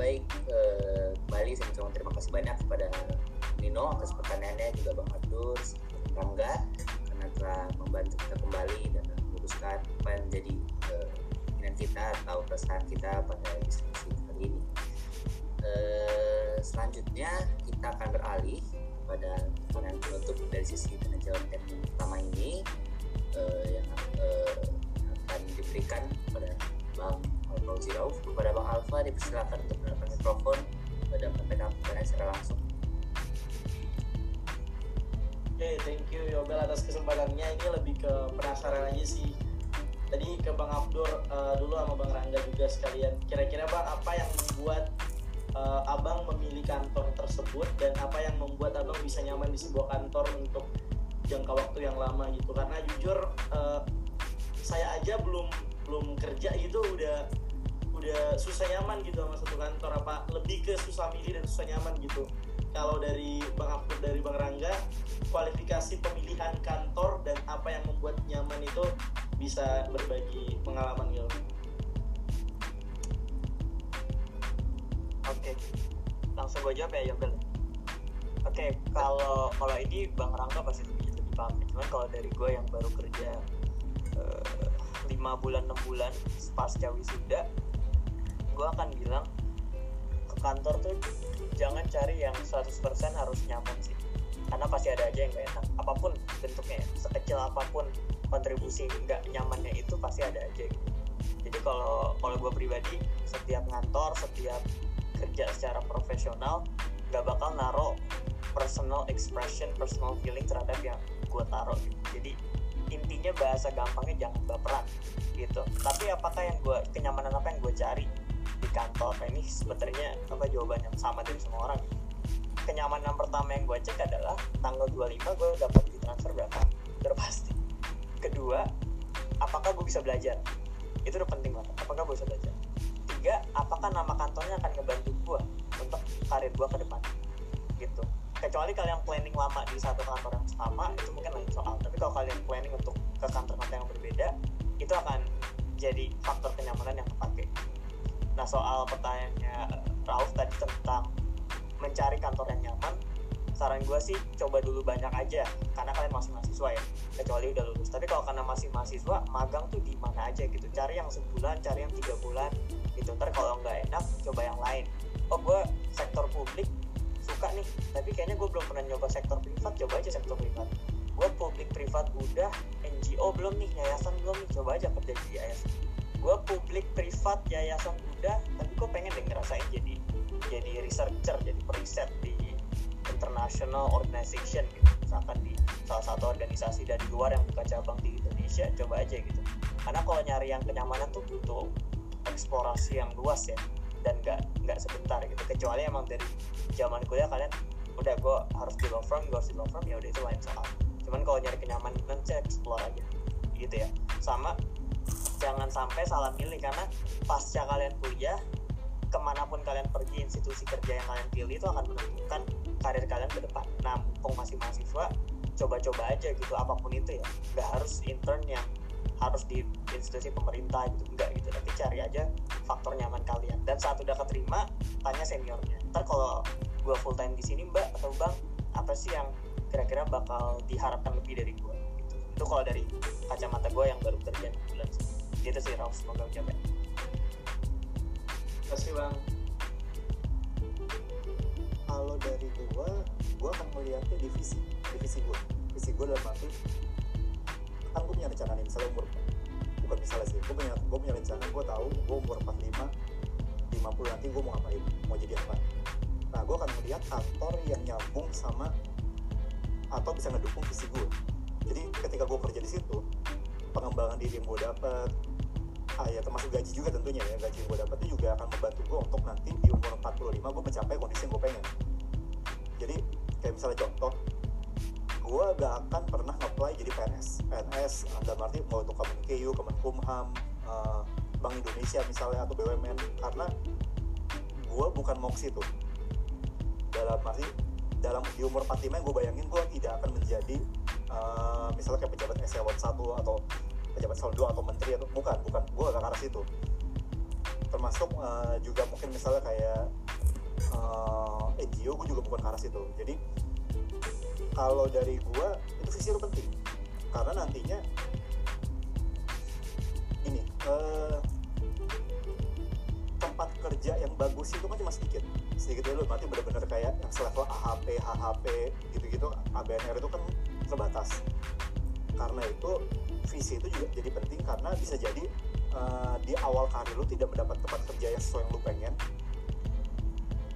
baik eh, kembali saya mengucapkan terima kasih banyak kepada Nino atas pertanyaannya juga Bang Abdur Rangga karena telah membantu kita kembali dan meluruskan apa yang menjadi eh, keinginan kita atau perasaan kita pada diskusi kali ini. Selanjutnya kita akan beralih pada pertanyaan penutup dari sisi jawab yang pertama ini eh, yang eh, akan diberikan kepada Bang Fauzi Rauf kepada Bang Alfa dipersilakan untuk menggunakan mikrofon pada menyampaikan secara langsung.
Oke, thank you Yobel atas kesempatannya. Ini lebih ke penasaran aja sih. Tadi ke Bang Abdur eh, dulu sama Bang Rangga juga sekalian. Kira-kira Bang apa yang membuat eh, Abang memilih kantor tersebut dan apa yang membuat Abang bisa nyaman di sebuah kantor untuk jangka waktu yang lama gitu? Karena jujur eh, saya aja belum belum kerja gitu udah udah susah nyaman gitu sama satu kantor. Apa lebih ke susah milih dan susah nyaman gitu. Kalau dari Bang Abdur dari Bang Rangga kualifikasi pemilihan kantor dan apa yang membuat nyaman itu bisa berbagi pengalaman gitu
Oke, langsung gue jawab ya Yobel. Oke, kalau kalau ini Bang Rangga pasti lebih lebih paham. Cuman kalau dari gue yang baru kerja eh, lima bulan enam bulan pasca wisuda, gue akan bilang ke kantor tuh jangan cari yang 100% harus nyaman sih. Karena pasti ada aja yang gak enak. Apa pun bentuknya, sekecil apa pun kontribusi nggak nyamannya itu pasti ada aja. Gitu. Jadi kalau kalau gue pribadi setiap ngantor, setiap kerja secara profesional nggak bakal naro personal expression, personal feeling terhadap yang gue taruh gitu. Jadi intinya bahasa gampangnya jangan baperan gitu. Tapi apakah yang gue kenyamanan apa yang gue cari di kantor? Nah, ini sebenarnya apa jawaban yang sama dari semua orang. Kenyamanan pertama yang gue cek adalah tanggal 25 gue dapat di transfer berapa? Udah pasti. Kedua, apakah gue bisa belajar? Itu udah penting banget. Apakah gue bisa belajar? Tiga, apakah nama kantornya akan ngebantu gue untuk karir gue ke depan? Gitu. Kecuali kalian planning lama di satu kantor yang sama, itu mungkin lain soal. Tapi kalau kalian planning untuk ke kantor-kantor yang berbeda, itu akan jadi faktor kenyamanan yang kepake. Nah, soal pertanyaannya Rauf tadi tentang mencari kantor yang nyaman, saran gue sih coba dulu banyak aja karena kalian masih mahasiswa ya. Kecuali udah lulus. Tapi kalau karena masih mahasiswa magang tuh di mana aja gitu. Cari yang sebulan cari yang tiga bulan gitu. Ntar kalau nggak enak coba yang lain. Oh gue sektor publik suka nih. Tapi kayaknya gue belum pernah nyoba sektor privat. Coba aja sektor privat. Gue publik privat udah NGO belum nih yayasan belum nih. Coba aja kerja di yayasan. Gue publik privat yayasan udah tapi gue pengen deh ngerasain jadi jadi researcher jadi periset di international organization gitu. Misalkan di salah satu organisasi dari luar yang buka cabang di Indonesia coba aja gitu. Karena kalau nyari yang kenyamanan tuh butuh eksplorasi yang luas ya dan nggak nggak sebentar gitu. Kecuali emang dari zaman kuliah kalian udah gue harus di law firm gue harus di law firm ya udah itu lain soal. Cuman kalau nyari kenyamanan sih explore aja gitu ya. Sama jangan sampai salah milih karena pasca kalian kuliah ke mana pun kalian pergi institusi kerja yang kalian pilih itu akan menentukan karir kalian ke depan. Nah mumpung masih mahasiswa coba-coba aja gitu apa pun itu ya. Nggak harus intern yang harus di institusi pemerintah gitu enggak gitu. Tapi cari aja faktor nyaman kalian. Dan saat udah keterima tanya seniornya. Ntar kalau gue full time di sini mbak atau bang apa sih yang kira-kira bakal diharapkan lebih dari gue gitu.
itu kalau dari kacamata gue yang baru kerja 6 bulan gitu sih Rauf semoga
Terima kasih bang.
kalau dari gua gua akan melihatnya divisi divisi gua. Divisi gua dalam arti kan gua punya rencana nih misalnya umur bukan misalnya sih gua punya gua punya rencana gua tahu gua umur 45 50 nanti gua mau ngapain mau jadi apa. Nah gua akan melihat kantor yang nyambung sama atau bisa ngedukung visi gua. Jadi ketika gua kerja di situ pengembangan diri yang gua dapat ah ya termasuk gaji juga tentunya ya. Gaji yang gue dapat itu juga akan membantu gue untuk nanti di umur 45 gue mencapai kondisi yang gue pengen. Jadi kayak misalnya contoh gue gak akan pernah nge-apply jadi PNS PNS dalam arti mau itu Kemenkeu, Kemenkumham eh, Bank Indonesia misalnya atau BUMN karena gue bukan mau ke situ dalam arti dalam di umur 45 yang gue bayangin gue tidak akan menjadi eh, misalnya kayak pejabat eselon 1 atau pejabat 2 atau menteri atau bukan bukan. Gue gak ke arah situ. Termasuk eh, juga mungkin misalnya kayak uh, NGO gue juga bukan ke arah situ. Jadi kalau dari gue itu visi itu penting. Karena nantinya ini eh, tempat kerja yang bagus itu kan cuma sedikit. Sedikit dulu nanti bener-bener kayak yang selevel AHP, HHP gitu-gitu ABNR itu kan terbatas karena itu visi itu juga jadi penting karena bisa jadi eh, di awal karir lu tidak mendapat tempat kerja yang sesuai yang lu pengen.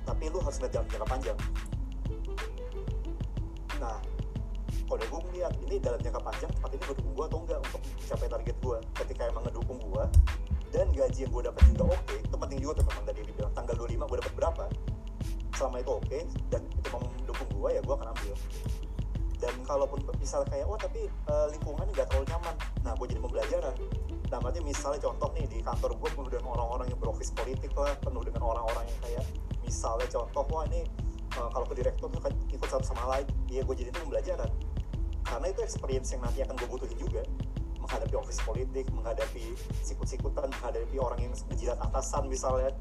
Tapi lu harus lihat jangka panjang. Nah kalau gue ngeliat ini dalam jangka panjang tempat ini ngedukung gue atau enggak untuk mencapai target gue ketika emang ngedukung gue dan gaji yang gue dapat juga oke itu penting juga tuh memang tadi dibilang tanggal 25 gue dapat berapa? Selama itu oke dan itu mendukung gue ya gue akan ambil dan kalaupun misalnya kayak oh tapi eh, lingkungan nggak terlalu nyaman. Nah gue jadi pembelajaran nah berarti misalnya contoh nih di kantor gue penuh dengan orang-orang yang beroffice politik lah penuh dengan orang-orang yang kayak misalnya contoh wah ini eh, kalau ke direktur tuh kan ikut satu sama lain. Iya gue jadi itu pembelajaran karena itu experience yang nanti akan gue butuhin juga. Menghadapi office politik menghadapi sikut-sikutan menghadapi orang yang menjilat atasan misalnya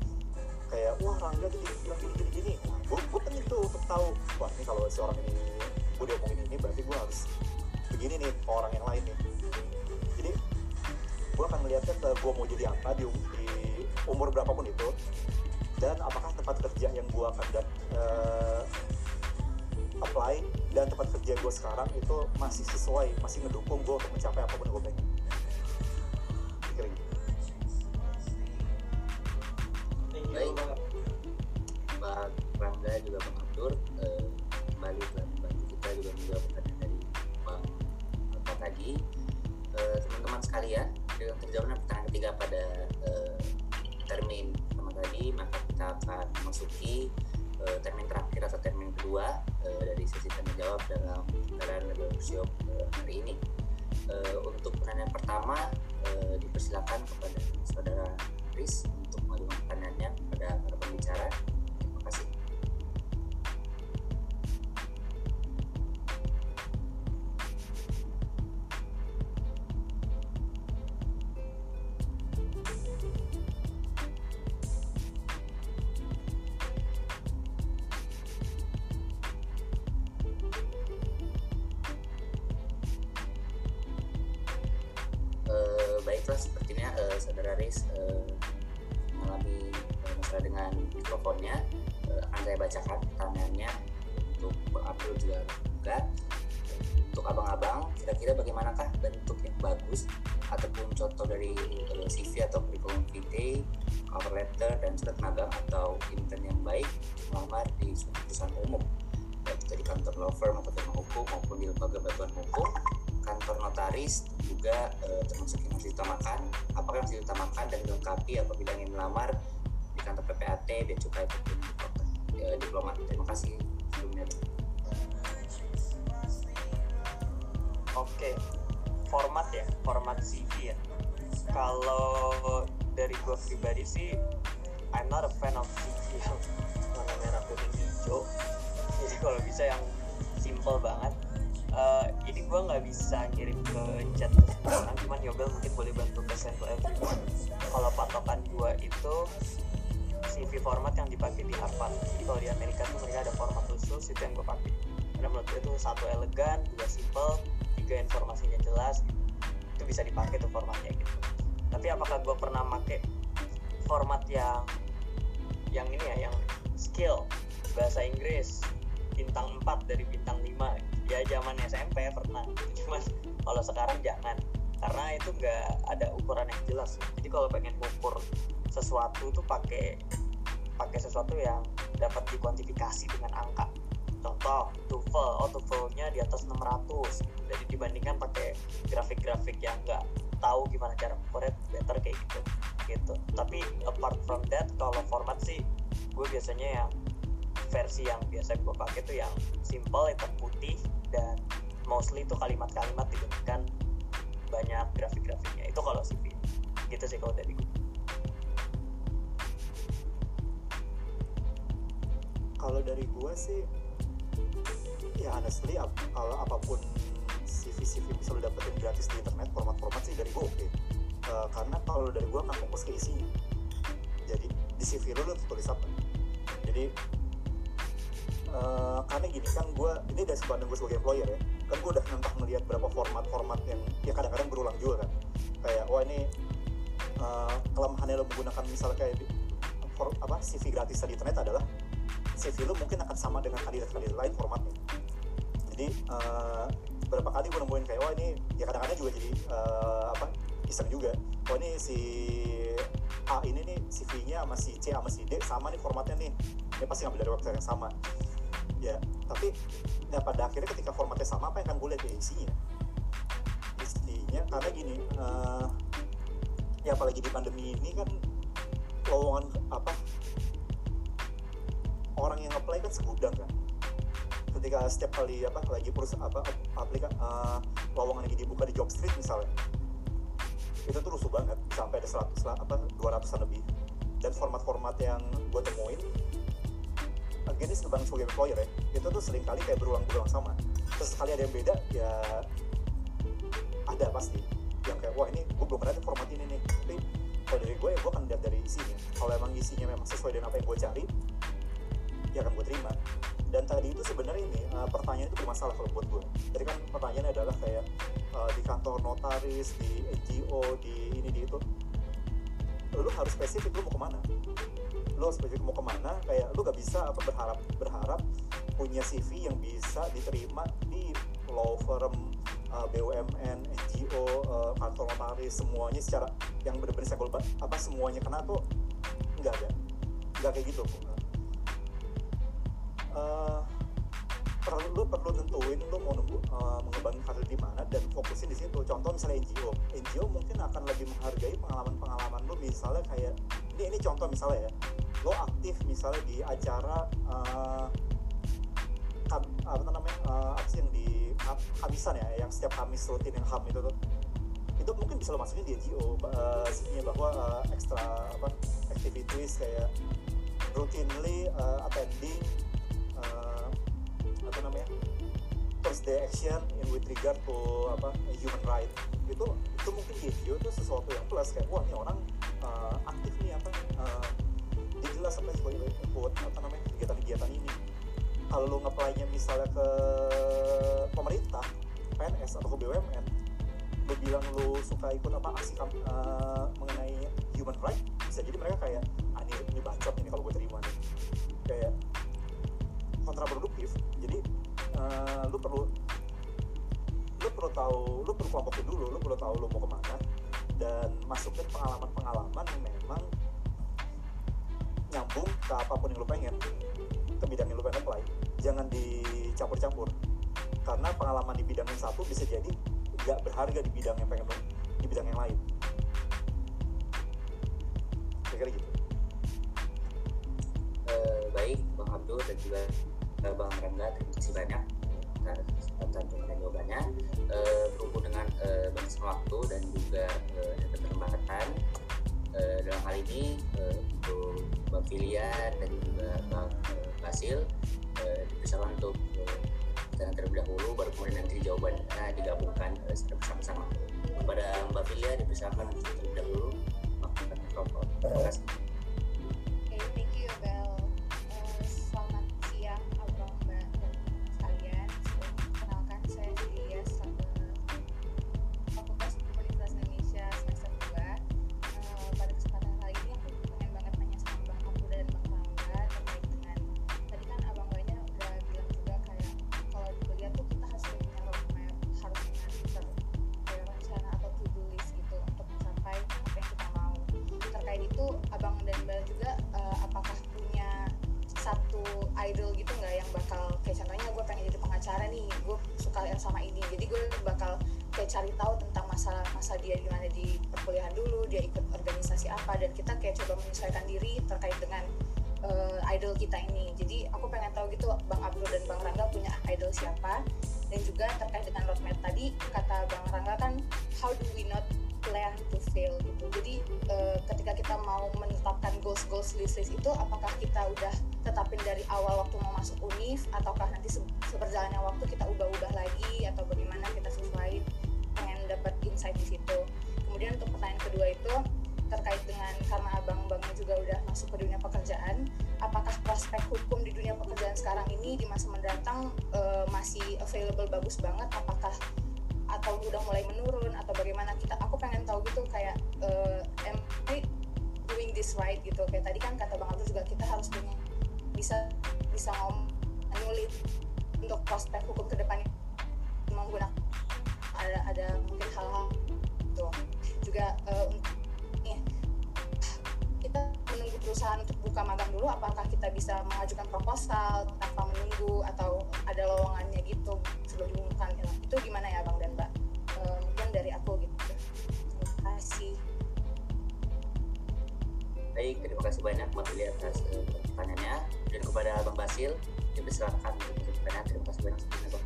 kayak wah Rangga tuh bilang gini gini gini. Gue gue pengen tuh untuk tahu wah ini kalau si orang ini gue diomongin ini berarti gue harus begini nih orang yang lain nih. Jadi gue akan melihatnya ke gue mau jadi apa di, di umur berapapun itu dan apakah tempat kerja yang gue akan dat- eh, apply dan tempat kerja gue sekarang itu masih sesuai masih ngedukung gue untuk mencapai
apa pun yang
gue pengen ada
ukuran yang jelas. Jadi kalau pengen ukur sesuatu tuh pakai pakai sesuatu yang dapat dikuantifikasi dengan angka. Contoh TOEFL. Oh TOEFL-nya di atas 600 jadi dibandingkan pakai grafik-grafik yang nggak tahu gimana cara ukurnya better kayak gitu. Gitu. Tapi apart from that kalau format sih gue biasanya yang versi yang biasa gue pakai tuh yang simple hitam putih dan mostly itu kalimat-kalimat dibandingkan banyak grafik-grafiknya. Itu kalau CV gitu sih kalau dari gue
kalau dari gue sih ya honestly ap kalau apa pun CV-CV bisa lo dapetin gratis di internet format-format sih dari gue oke. Okay. uh, karena kalau dari gue akan fokus ke isinya jadi di CV lo lo tulis apa? Jadi uh, karena gini kan gue ini dari sebanding gue sebagai employer ya kan gue udah nentang melihat berapa format-format yang ya kadang-kadang berulang juga kan. Kayak wah ini uh, kelemahannya lo menggunakan misalnya kayak di, for, apa CV gratis di internet adalah CV lu mungkin akan sama dengan kandidat-kandidat lain formatnya. Jadi uh, berapa kali gue nemuin kayak wah ini ya kadang-kadang juga jadi uh, apa iseng juga. Wah ini si A ini nih CV-nya sama si C sama si D sama nih formatnya nih. Dia pasti ngambil dari website yang sama ya tapi ya pada akhirnya ketika formatnya sama apa yang akan gue lihat ya isinya isinya karena gini uh, ya apalagi di pandemi ini kan lowongan apa orang yang apply kan segudang kan. Ketika setiap kali apa lagi perusahaan apa aplika uh, lowongan lagi dibuka di job street misalnya itu tuh rusuh banget sampai ada 100 lah apa 200an lebih. Dan format-format yang gue temuin akhirnya sebagai sebagai employer ya. Itu tuh sering kali kayak berulang-ulang sama. Terus sekali ada yang beda ya ada pasti. Yang kayak wah ini gue belum pernah format ini nih. Tapi kalau dari gue ya gue akan lihat dari isinya. Kalau emang isinya memang sesuai dengan apa yang gue cari ya akan gue terima. Dan tadi itu sebenarnya ini uh, pertanyaan itu bermasalah kalau buat gue jadi kan pertanyaannya adalah kayak uh, di kantor notaris di NGO di ini di itu. Lu harus spesifik lu mau ke mana harus spesifik mau ke mana kayak lu gak bisa apa berharap berharap punya CV yang bisa diterima di law firm uh, BUMN NGO uh, kantor notaris semuanya secara yang benar-benar saya apa semuanya kena tuh nggak ada. Nggak kayak gitu. Uh, perlu lu perlu tentuin lu mau nunggu, uh, mengembangin karir di mana dan fokusin di situ. Contoh misalnya NGO NGO mungkin akan lebih menghargai pengalaman-pengalaman lu misalnya kayak ini ini contoh misalnya ya. Lo aktif misalnya di acara uh, apa namanya uh, apa yang di Hamisan ya yang setiap Kamis rutin yang HAM itu tuh. Itu mungkin bisa lo masukin di NGO uh, bahwa uh, ekstra apa activities kayak routinely uh, attending uh, apa namanya first day action in with regard to apa human right. Itu itu mungkin di NGO itu sesuatu yang plus kayak wah ini orang uh, aktif nih apa uh, dia jelas apa sebagai ikut apa namanya kegiatan-kegiatan ini. Kalau lu ngeplay-nya misalnya ke pemerintah PNS atau ke BUMN lu bilang lu suka ikut apa aksi uh, mengenai human right bisa jadi mereka kayak ah ini, ini bacot ini kalau gue terima nih. Kayak kontraproduktif uh, lu perlu lu perlu tahu lu perlu kelompokin dulu lu perlu tahu lu mau ke mana. Dan masukin pengalaman-pengalaman yang memang nyambung ke apa pun yang lu pengen ke bidang yang lu pengen apply. Jangan dicampur-campur. Karena pengalaman di bidang yang satu bisa jadi nggak berharga di bidang yang pengen di bidang yang lain. Kira-kira gitu.
Uh, baik bang Abdul dan juga uh, bang Rangga terima kasih banyak atas kesempatan dan jawabannya uh, berhubung dengan uh, batas waktu dan juga uh, keterlambatan uh, dalam hal ini uh, untuk bang Filian dan juga bang uh, Basil uh, dipersilakan untuk uh, terlebih dahulu baru kemudian nanti jawabannya digabungkan uh, secara bersama-sama. Kepada Mbak Filia dipersilakan terlebih dahulu melakukan mikrofon terima kasih.
Oke, thank you Bel.
Siapa. Dan juga terkait dengan roadmap tadi kata bang Rangga kan how do we not plan to fail gitu. Jadi uh, ketika kita mau menetapkan goals goals list list itu apakah kita udah tetapin dari awal waktu mau masuk univ ataukah nanti se seberjalannya waktu kita ubah-ubah lagi atau bagaimana kita sesuai pengen dapat insight di situ. Kemudian untuk pertanyaan kedua itu terkait dengan juga udah masuk ke dunia pekerjaan. Apakah prospek hukum di dunia pekerjaan sekarang ini di masa mendatang uh, masih available bagus banget? Apakah atau udah mulai menurun atau bagaimana? Kita aku pengen tahu gitu kayak uh, am I doing this right gitu? Kayak tadi kan kata bang Abdul juga kita harus punya bisa bisa ngomong nulis untuk prospek hukum ke depannya. Menggunakan ada ada mungkin hal-hal itu juga kita menunggu perusahaan untuk buka magang dulu apakah kita bisa mengajukan proposal tanpa menunggu atau ada lowongannya gitu sebelum diumumkan? Itu gimana ya bang dan mbak? E, mungkin dari aku gitu. Terima kasih.
Baik terima kasih banyak Mbak Billy atas uh, pertanyaannya. Dan kepada Bang Basil dipersilakan untuk pertanyaan terima kasih banyak sebelumnya Bang.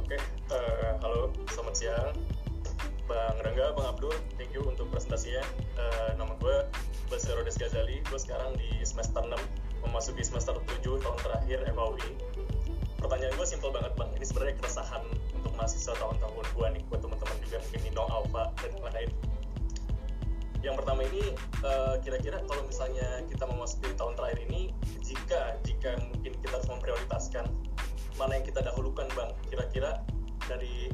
Oke, uh, halo, selamat siang. Bang Rangga, Bang Abdul, thank you untuk presentasinya. Uh, nama gue Basil Rodes Ghazali, gue sekarang di semester 6, memasuki semester 7 tahun terakhir FAUI. Pertanyaan gue simpel banget Bang, ini sebenarnya keresahan untuk mahasiswa tahun-tahun gue nih, buat teman-teman juga mungkin Nino, Alfa, dan lain-lain. Yang pertama ini, uh, kira-kira kalau misalnya kita memasuki tahun terakhir ini, jika jika mungkin kita harus memprioritaskan mana yang kita dahulukan bang kira-kira dari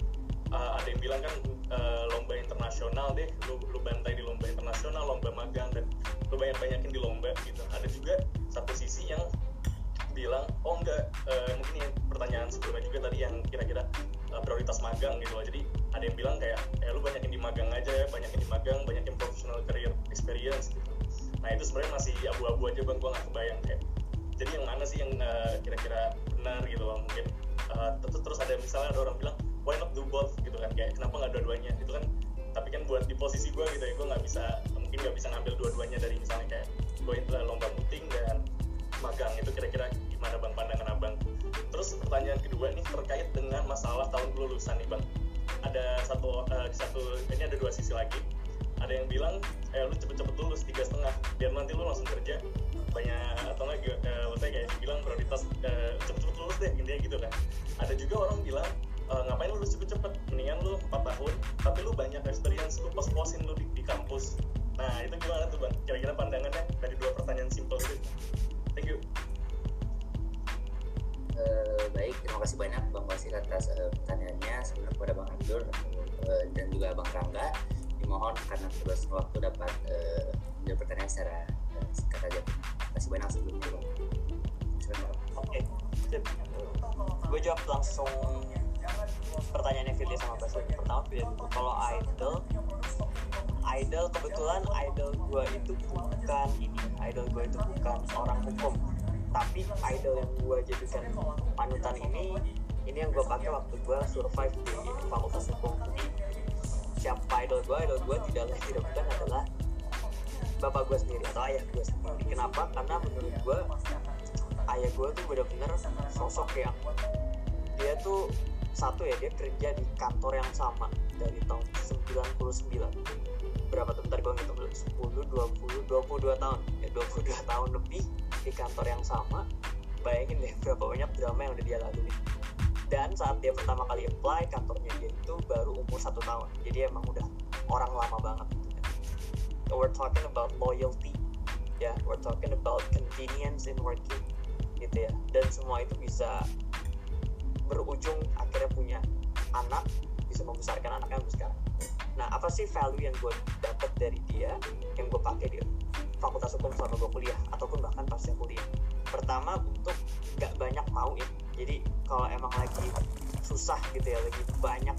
uh, ada yang bilang kan uh, lomba internasional deh lu, lu bantai di lomba internasional lomba magang dan lu banyak banyakin di lomba gitu. Ada juga satu sisi yang bilang oh enggak uh, mungkin yang pertanyaan sebelumnya juga tadi yang kira-kira uh, prioritas magang gitu. Loh jadi ada yang bilang kayak eh lu banyakin di magang aja banyakin di magang banyakin professional career experience gitu. Nah itu sebenarnya masih abu-abu aja bang. Gua nggak kebayang kayak jadi yang mana sih yang uh, kira-kira benar gitu loh mungkin. Uh, terus terus ada misalnya ada orang bilang why not do both gitu kan. Kayak kenapa nggak dua-duanya? Itu kan tapi kan buat di posisi gue gitu ya gue nggak bisa mungkin nggak bisa ngambil dua-duanya dari misalnya kayak gue itu lomba puting dan magang itu kira-kira gimana bang pandangan abang? Terus pertanyaan kedua nih terkait dengan masalah tahun kelulusan nih bang. Ada satu uh, satu ini ada dua sisi lagi. Ada yang bilang eh lu cepet-cepet lulus tiga setengah biar nanti lu langsung kerja. Banyak atau enggak uh, kayak bilang prioritas uh, cepet-cepet lulus deh intinya gitu kan. Ada juga orang bilang uh, ngapain lu lulus cepet-cepet mendingan lu 4 tahun tapi lu banyak experience lu pos-posin lu di, di kampus nah itu gimana tuh bang kira-kira pandangannya dari dua pertanyaan simple itu thank you
Uh, baik, terima kasih banyak Bang Basil atas uh, pertanyaannya. Sebelum kepada Bang Abdul uh, dan juga Bang Rangga, dimohon karena keterbatasan waktu dapat uh, menjawab pertanyaan secara uh, singkat saja. Terima kasih banyak sebelumnya Bang.
Oke, okay. gue jawab langsung pertanyaannya Firly sama Basil. Pertama Firly, kalau idol, idol kebetulan idol gue itu bukan ini, idol gue itu bukan orang hukum. Tapi idol yang gue jadikan panutan ini ini yang gue pakai waktu gue survive di fakultas hukum. Siapa idol gue idol gue tidak lain tidak bukan adalah bapak gue sendiri atau ayah gue sendiri. Kenapa? Karena menurut gue ayah gue tuh bener-bener sosok yang dia tuh satu ya dia kerja di kantor yang sama dari tahun 99 berapa tuh? Bentar gue ngitung dulu. 10, 20, 22 tahun. Ya 22 [laughs] tahun lebih di kantor yang sama. Bayangin deh berapa banyak drama yang udah dia lalui. Dan saat dia pertama kali apply kantornya dia itu baru umur satu tahun. Jadi emang udah orang lama banget gitu kan. So we're talking about loyalty. Ya yeah, we're talking about convenience in working gitu ya. Dan semua itu bisa berujung akhirnya punya anak bisa membesarkan anaknya sampai sekarang. Nah apa sih value yang gue dapat dari dia yang gue pakai di fakultas hukum selama gue kuliah ataupun bahkan pasca kuliah. Pertama untuk gak banyak mau ya jadi kalau emang lagi susah gitu ya lagi banyak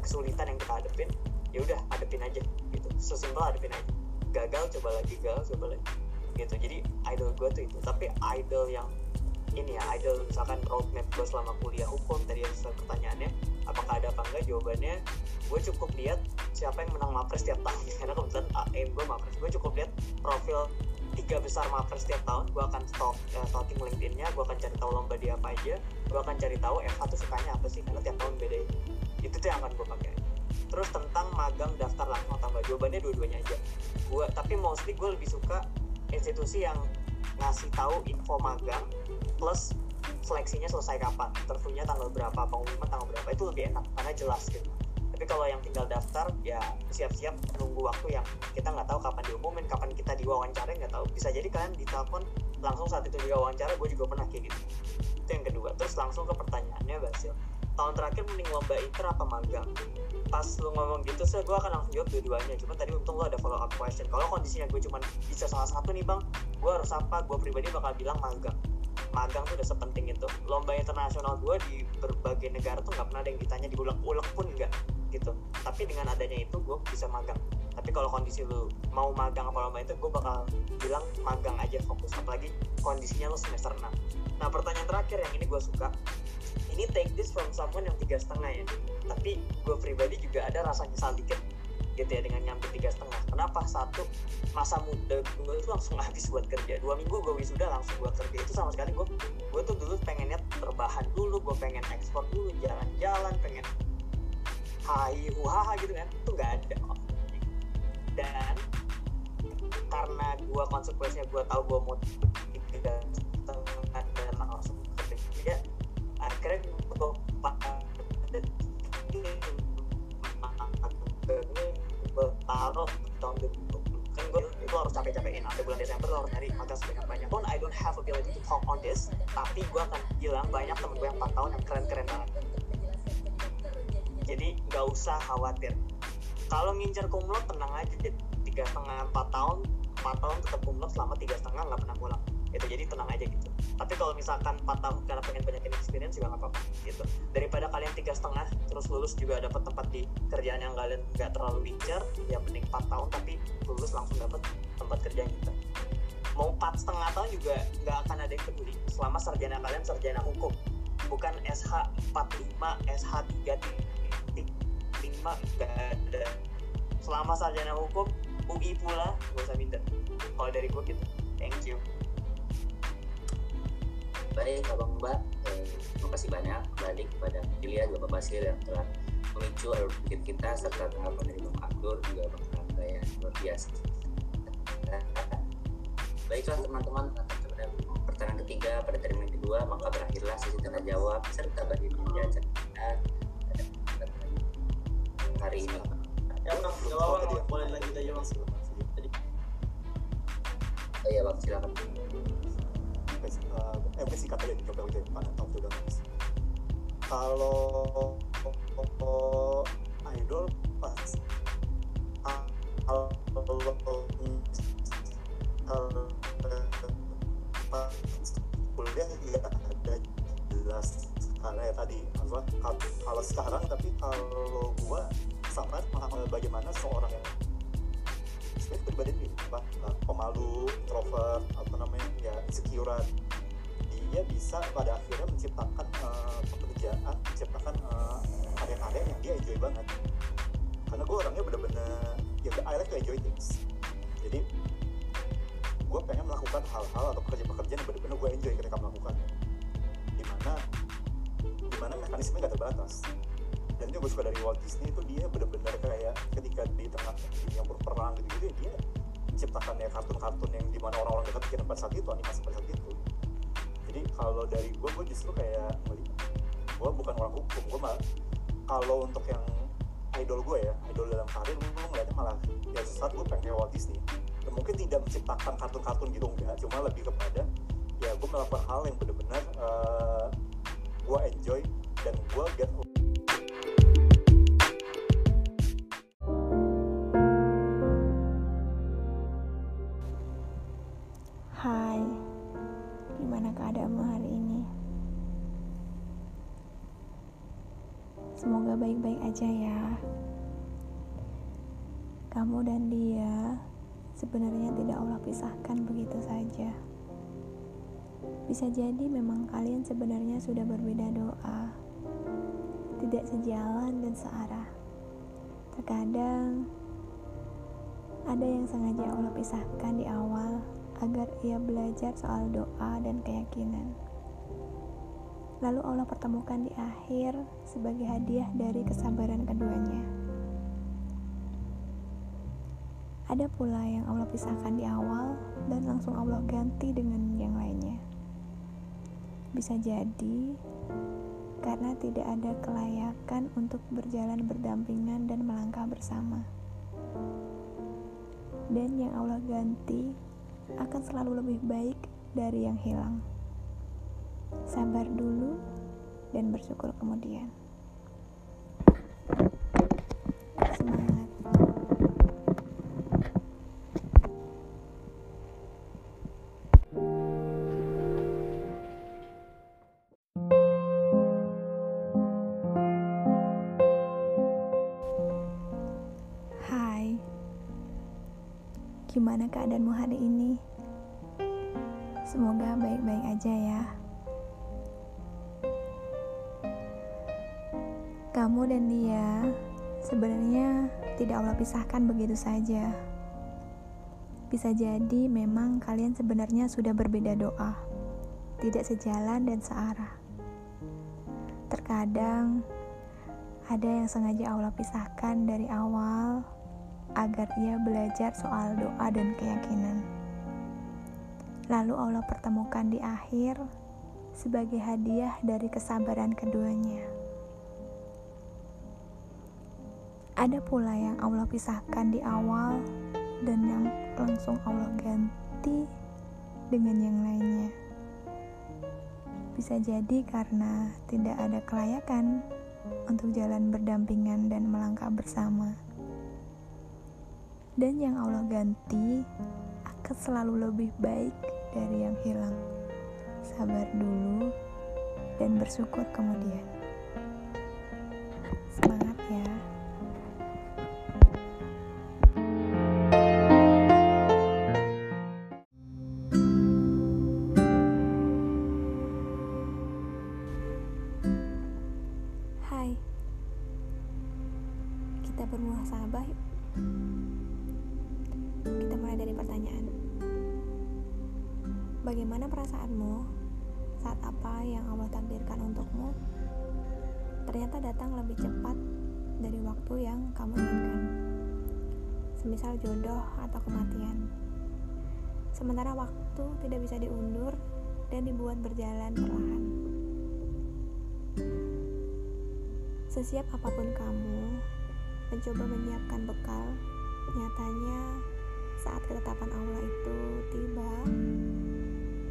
kesulitan yang kita hadepin ya udah hadepin aja gitu. Sesimpel hadepin aja. Gagal coba lagi gagal coba lagi. Gitu. Jadi idol gue tuh itu. Tapi idol yang ini ya idol misalkan roadmap gue selama kuliah hukum tadi yang pertanyaannya. Apakah ada apa enggak? Jawabannya gue cukup lihat siapa yang menang mapres tiap tahun. [laughs] Karena kebetulan aim gue mapres gue cukup lihat profil tiga besar mapres tiap tahun. Gue akan stalk uh, stalking LinkedIn-nya gue akan cari tahu lomba dia apa aja. Gue akan cari tahu FH tuh sukanya apa sih karena tiap tahun beda itu tuh yang akan gue pakai. Terus tentang magang daftar langsung tambah. Jawabannya dua-duanya aja. Gue tapi mostly gue lebih suka institusi yang ngasih tahu info magang plus seleksinya selesai kapan interviewnya tanggal berapa pengumuman tanggal berapa itu lebih enak karena jelas gitu. Tapi kalau yang tinggal daftar ya siap-siap nunggu waktu yang kita nggak tahu kapan diumumin kapan kita diwawancara nggak tahu. Bisa jadi kalian ditelepon langsung saat itu juga wawancara gue juga pernah kayak gitu. Itu yang kedua. Terus langsung ke pertanyaannya Basil tahun terakhir mending lomba inter apa magang? Pas lu ngomong gitu sih gue akan langsung jawab dua-duanya. Cuma tadi untung lo ada follow up question. Kalau kondisinya gue cuma bisa salah satu nih bang gue harus apa? Gue pribadi bakal bilang magang magang tuh udah sepenting itu. Lomba internasional gue di berbagai negara tuh nggak pernah ada yang ditanya diulek-ulek pun enggak gitu. Tapi dengan adanya itu gue bisa magang. Tapi kalau kondisi lu mau magang apa lomba itu gue bakal bilang magang aja fokus. Apalagi kondisinya lu semester 6 nah pertanyaan terakhir yang ini gue suka. Ini take this from someone yang tiga setengah ya. Tapi gue pribadi juga ada rasa nyesal dikit gitu ya dengan nyampe tiga setengah. Kenapa? Satu masa muda gue itu langsung [laughs] habis buat kerja. Dua minggu gue wisuda langsung buat kerja. Itu sama sekali gue gue tuh dulu pengennya terbahan dulu gue pengen ekspor dulu jalan-jalan pengen hai huhaha gitu kan. Itu nggak ada dan karena gue konsekuensinya gue tahu gue mau tiga setengah dan langsung kerja akhirnya gue gue taruh tahun 2020 kan gue itu harus capek-capekin. Sampai bulan Desember lo harus nyari magang sebanyak-banyak pun. I don't have ability to talk on this. Tapi gue akan bilang banyak temen gue yang 4 tahun yang keren-keren banget. Jadi nggak usah khawatir. Kalau ngincer kumlot tenang aja. Tiga setengah empat tahun empat tahun tetap kumlot selama tiga setengah nggak pernah pulang itu jadi tenang aja gitu. Tapi kalau misalkan 4 tahun karena pengen banyakin experience juga nggak apa-apa gitu. Daripada kalian tiga setengah terus lulus juga dapat tempat di kerjaan yang kalian nggak terlalu incer ya mending 4 tahun tapi lulus langsung dapat tempat kerja kita mau empat setengah tahun juga nggak akan ada yang peduli selama sarjana kalian sarjana hukum. Bukan SH 45 SH 3 5 nggak ada. Selama sarjana hukum UI pula gak usah minder kalau dari gue gitu thank you
baik abang mbak. Eh, terima kasih banyak. Kembali kepada Ilya juga Bapak Basir yang telah memicu alur pikir kita serta tanggapan dari Bang Abdur juga Bang Rangga yang luar biasa. Baiklah teman-teman pada pertanyaan ketiga pada termin kedua maka berakhirlah sesi tanya jawab serta bagi penjelasan kita hari ini.
Ya bang apa-apa Bang. boleh lanjut aja bang. Tadi.
oh iya bang silakan
eh mungkin singkat aja coba aja Pak Taufik udah habis kalau idol pas kalau kuliah ya ada jelas karena ya tadi. Apa kalau sekarang tapi kalau gua sama bagaimana seorang yang sebenarnya pribadi apa pemalu introvert insecurean dia bisa pada akhirnya menciptakan uh, pekerjaan menciptakan uh, karya-karya yang dia enjoy banget. Karena gue orangnya bener-bener ya I like to enjoy things. Jadi gue pengen melakukan hal-hal atau pekerjaan-pekerjaan yang bener-bener gue enjoy ketika melakukannya di mana di mana mekanismenya gak terbatas. Dan itu gue suka dari Walt Disney itu dia bener-bener kayak ketika di tengah dunia berperang gitu-gitu dia menciptakan ya kartun-kartun yang di mana orang-orang kita pikirin pada saat itu animasi pada saat itu. Jadi kalau dari gue gue justru kayak gue bukan orang hukum gue malah kalau untuk yang idol gue ya idol dalam karir gue ngeliatnya malah ya saat gue pengen kayak Disney. Dan mungkin tidak menciptakan kartun-kartun gitu enggak. Cuma lebih kepada ya gue melakukan hal yang benar-benar uh, gue enjoy dan gue get
aja ya. Kamu dan dia sebenarnya tidak Allah pisahkan begitu saja. Bisa jadi memang kalian sebenarnya sudah berbeda doa. tidak sejalan dan searah. Terkadang ada yang sengaja Allah pisahkan di awal agar ia belajar soal doa dan keyakinan. Lalu Allah pertemukan di akhir sebagai hadiah dari kesabaran keduanya. Ada pula yang Allah pisahkan di awal dan langsung Allah ganti dengan yang lainnya. Bisa jadi karena tidak ada kelayakan untuk berjalan berdampingan dan melangkah bersama. Dan yang Allah ganti akan selalu lebih baik dari yang hilang. Sabar dulu dan bersyukur kemudian. Semangat. Hai. Gimana keadaanmu hari ini? Semoga baik-baik aja ya. Kamu dan dia sebenarnya tidak Allah pisahkan begitu saja. Bisa jadi memang kalian sebenarnya sudah berbeda doa, tidak sejalan dan searah. Terkadang ada yang sengaja Allah pisahkan dari awal agar ia belajar soal doa dan keyakinan. Lalu Allah pertemukan di akhir sebagai hadiah dari kesabaran keduanya. Ada pula yang Allah pisahkan di awal dan yang langsung Allah ganti dengan yang lainnya. Bisa jadi karena tidak ada kelayakan untuk jalan berdampingan dan melangkah bersama. Dan yang Allah ganti akan selalu lebih baik dari yang hilang. Sabar dulu dan bersyukur kemudian. Tidak bisa diundur dan dibuat berjalan perlahan. Sesiap apa pun kamu mencoba menyiapkan bekal, nyatanya saat ketetapan Allah itu tiba,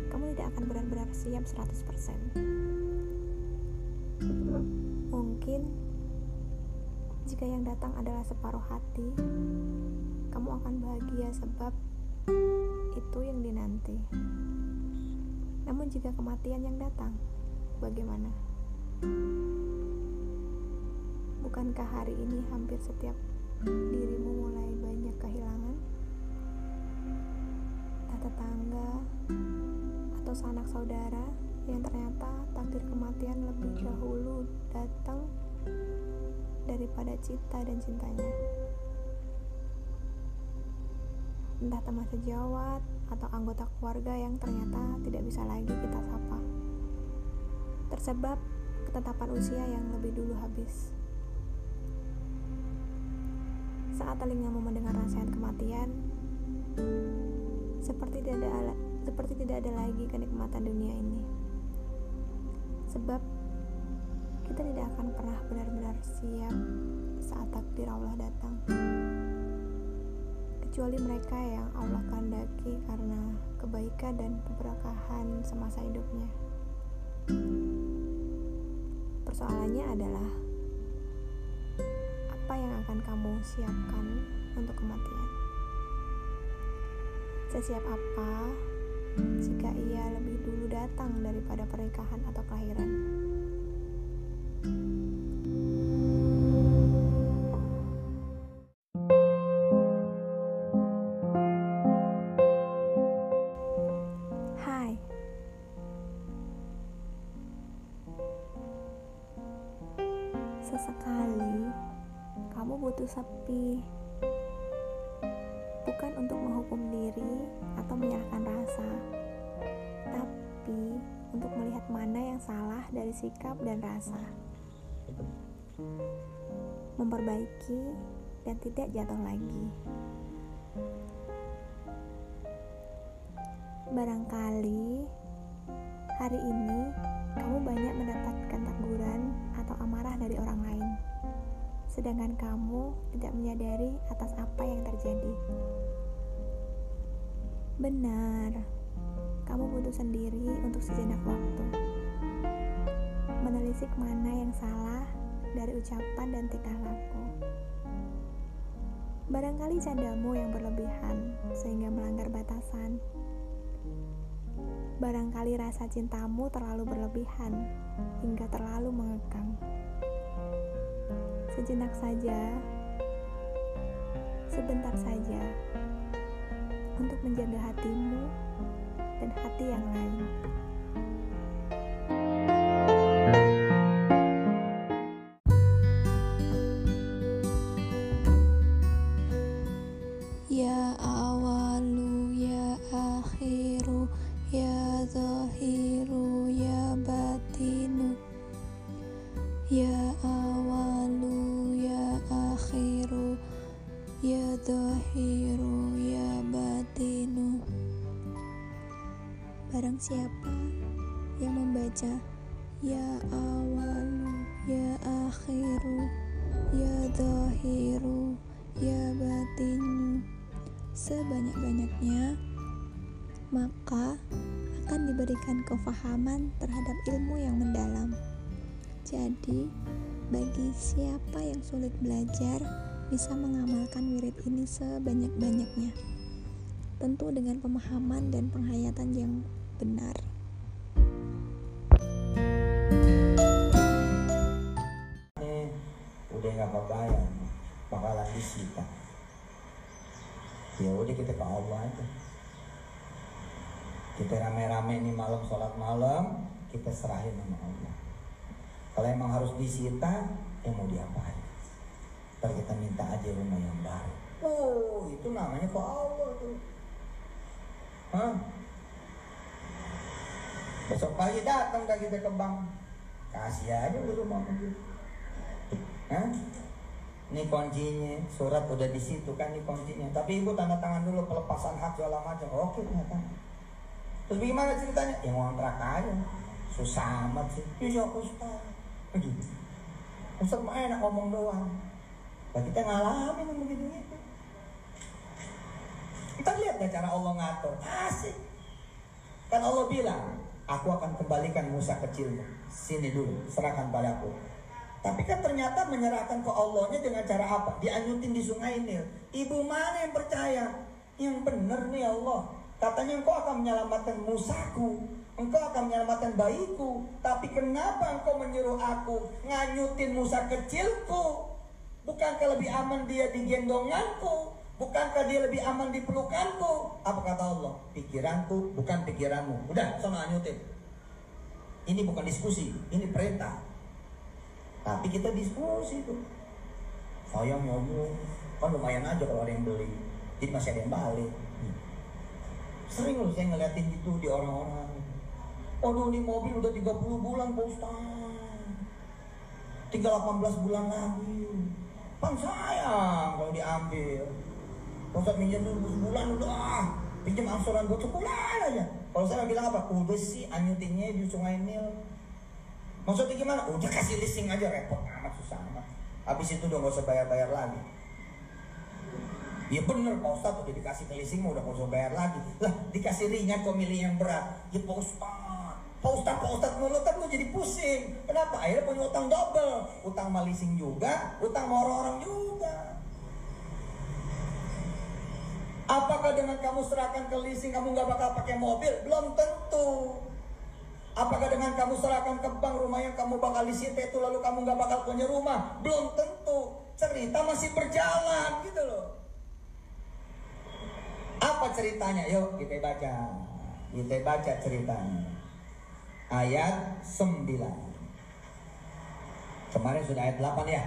kamu tidak akan benar-benar siap 100%. Mungkin jika yang datang adalah separuh hati, kamu akan bahagia sebab itu yang dinanti. Namun jika kematian yang datang, bagaimana? Bukankah hari ini hampir setiap dirimu mulai banyak kehilangan? Entah tetangga atau sanak saudara yang ternyata takdir kematian lebih dahulu datang daripada cita dan cintanya. Entah teman sejawat atau anggota keluarga yang ternyata tidak bisa lagi kita sapa. Tersebab ketetapan usia yang lebih dulu habis. Saat telingamu mendengar nasihat kematian, seperti tidak ada seperti tidak ada lagi kenikmatan dunia ini. Sebab kita tidak akan pernah benar-benar siap saat takdir Allah datang. Kecuali mereka yang Allah kehendaki karena kebaikan dan keberkahan semasa hidupnya. Persoalannya adalah apa yang akan kamu siapkan untuk kematian? Sesiap apa jika ia lebih dulu datang daripada pernikahan atau kelahiran? Sikap dan rasa, memperbaiki dan tidak jatuh lagi. Barangkali hari ini kamu banyak mendapatkan teguran atau amarah dari orang lain, sedangkan kamu tidak menyadari atas apa yang terjadi. Benar, kamu butuh sendiri untuk sejenak waktu, menelisik mana yang salah dari ucapan dan tingkah laku. Barangkali candamu yang berlebihan sehingga melanggar batasan. Barangkali rasa cintamu terlalu berlebihan hingga terlalu mengekang. Sejenak saja, sebentar saja, untuk menjaga hatimu dan hati yang lain.
Sebanyak-banyaknya. Tentu dengan pemahaman dan penghayatan yang benar.
Udah nggak apa-apa ya, bakalan disita ya udah kita ke Allah aja kita rame-rame nih malam sholat malam kita serahin sama Allah kalau emang harus disita ya mau diapain ntar kita minta aja rumah yang baru oh itu namanya ke Allah tuh Hah? besok pagi datang dah kita ke bank kasih aja dulu rumah begitu Hah? Ini kuncinya, surat udah di situ kan ini kuncinya. Tapi ibu tanda tangan dulu pelepasan hak segala macam. Oke ternyata. Terus gimana ceritanya? Ya ngontrak aja. Susah amat sih. Iya Ustaz. Begitu. Ustaz mah enak ngomong doang. Nah, kita ngalamin yang begitu gitu. Kita lihat deh cara Allah ngatur. Asik. Kan Allah bilang, aku akan kembalikan Musa kecilmu. Sini dulu, serahkan padaku. Tapi kan ternyata menyerahkan ke Allahnya dengan cara apa? Dianyutin di sungai Nil. Ibu mana yang percaya? Yang benar nih Allah. Katanya engkau akan menyelamatkan Musaku. Engkau akan menyelamatkan bayiku. Tapi kenapa engkau menyuruh aku nganyutin Musa kecilku? Bukankah lebih aman dia di gendonganku? Bukankah dia lebih aman di pelukanku? Apa kata Allah? Pikiranku bukan pikiranmu. Udah, sama anyutin. Ini bukan diskusi, ini perintah. Tapi kita diskusi tuh. Saya ngomong, kan lumayan aja kalau ada yang beli. Jadi masih ada yang balik. Sering loh saya ngeliatin itu di orang-orang. Aduh ini mobil udah 30 bulan Pak Ustaz. Tinggal 18 bulan lagi. Pan sayang kalau diambil. Pak Ustaz minjem dulu sebulan udah. Pinjam angsuran gue sebulan aja. Kalau saya bilang apa? Udah sih anyutinnya di sungai Nil. Maksudnya gimana? Udah kasih leasing aja repot amat susah amat. Habis itu udah gak usah bayar-bayar lagi. Ya bener Pak Ustadz udah dikasih leasing udah gak usah bayar lagi. Lah dikasih ringan kok milih yang berat. Ya Pak Ustadz. Pak Ustadz, Pak Ustadz mulu kan lu jadi pusing. Kenapa? Akhirnya punya utang double. Utang sama leasing juga, utang sama orang-orang juga. Apakah dengan kamu serahkan ke leasing kamu nggak bakal pakai mobil? Belum tentu. Apakah dengan kamu serahkan ke bank rumah yang kamu bakal disita itu lalu kamu nggak bakal punya rumah? Belum tentu. Cerita masih berjalan gitu loh. Apa ceritanya? Yuk kita baca. Kita baca ceritanya. Ayat 9. Kemarin sudah ayat 8 ya?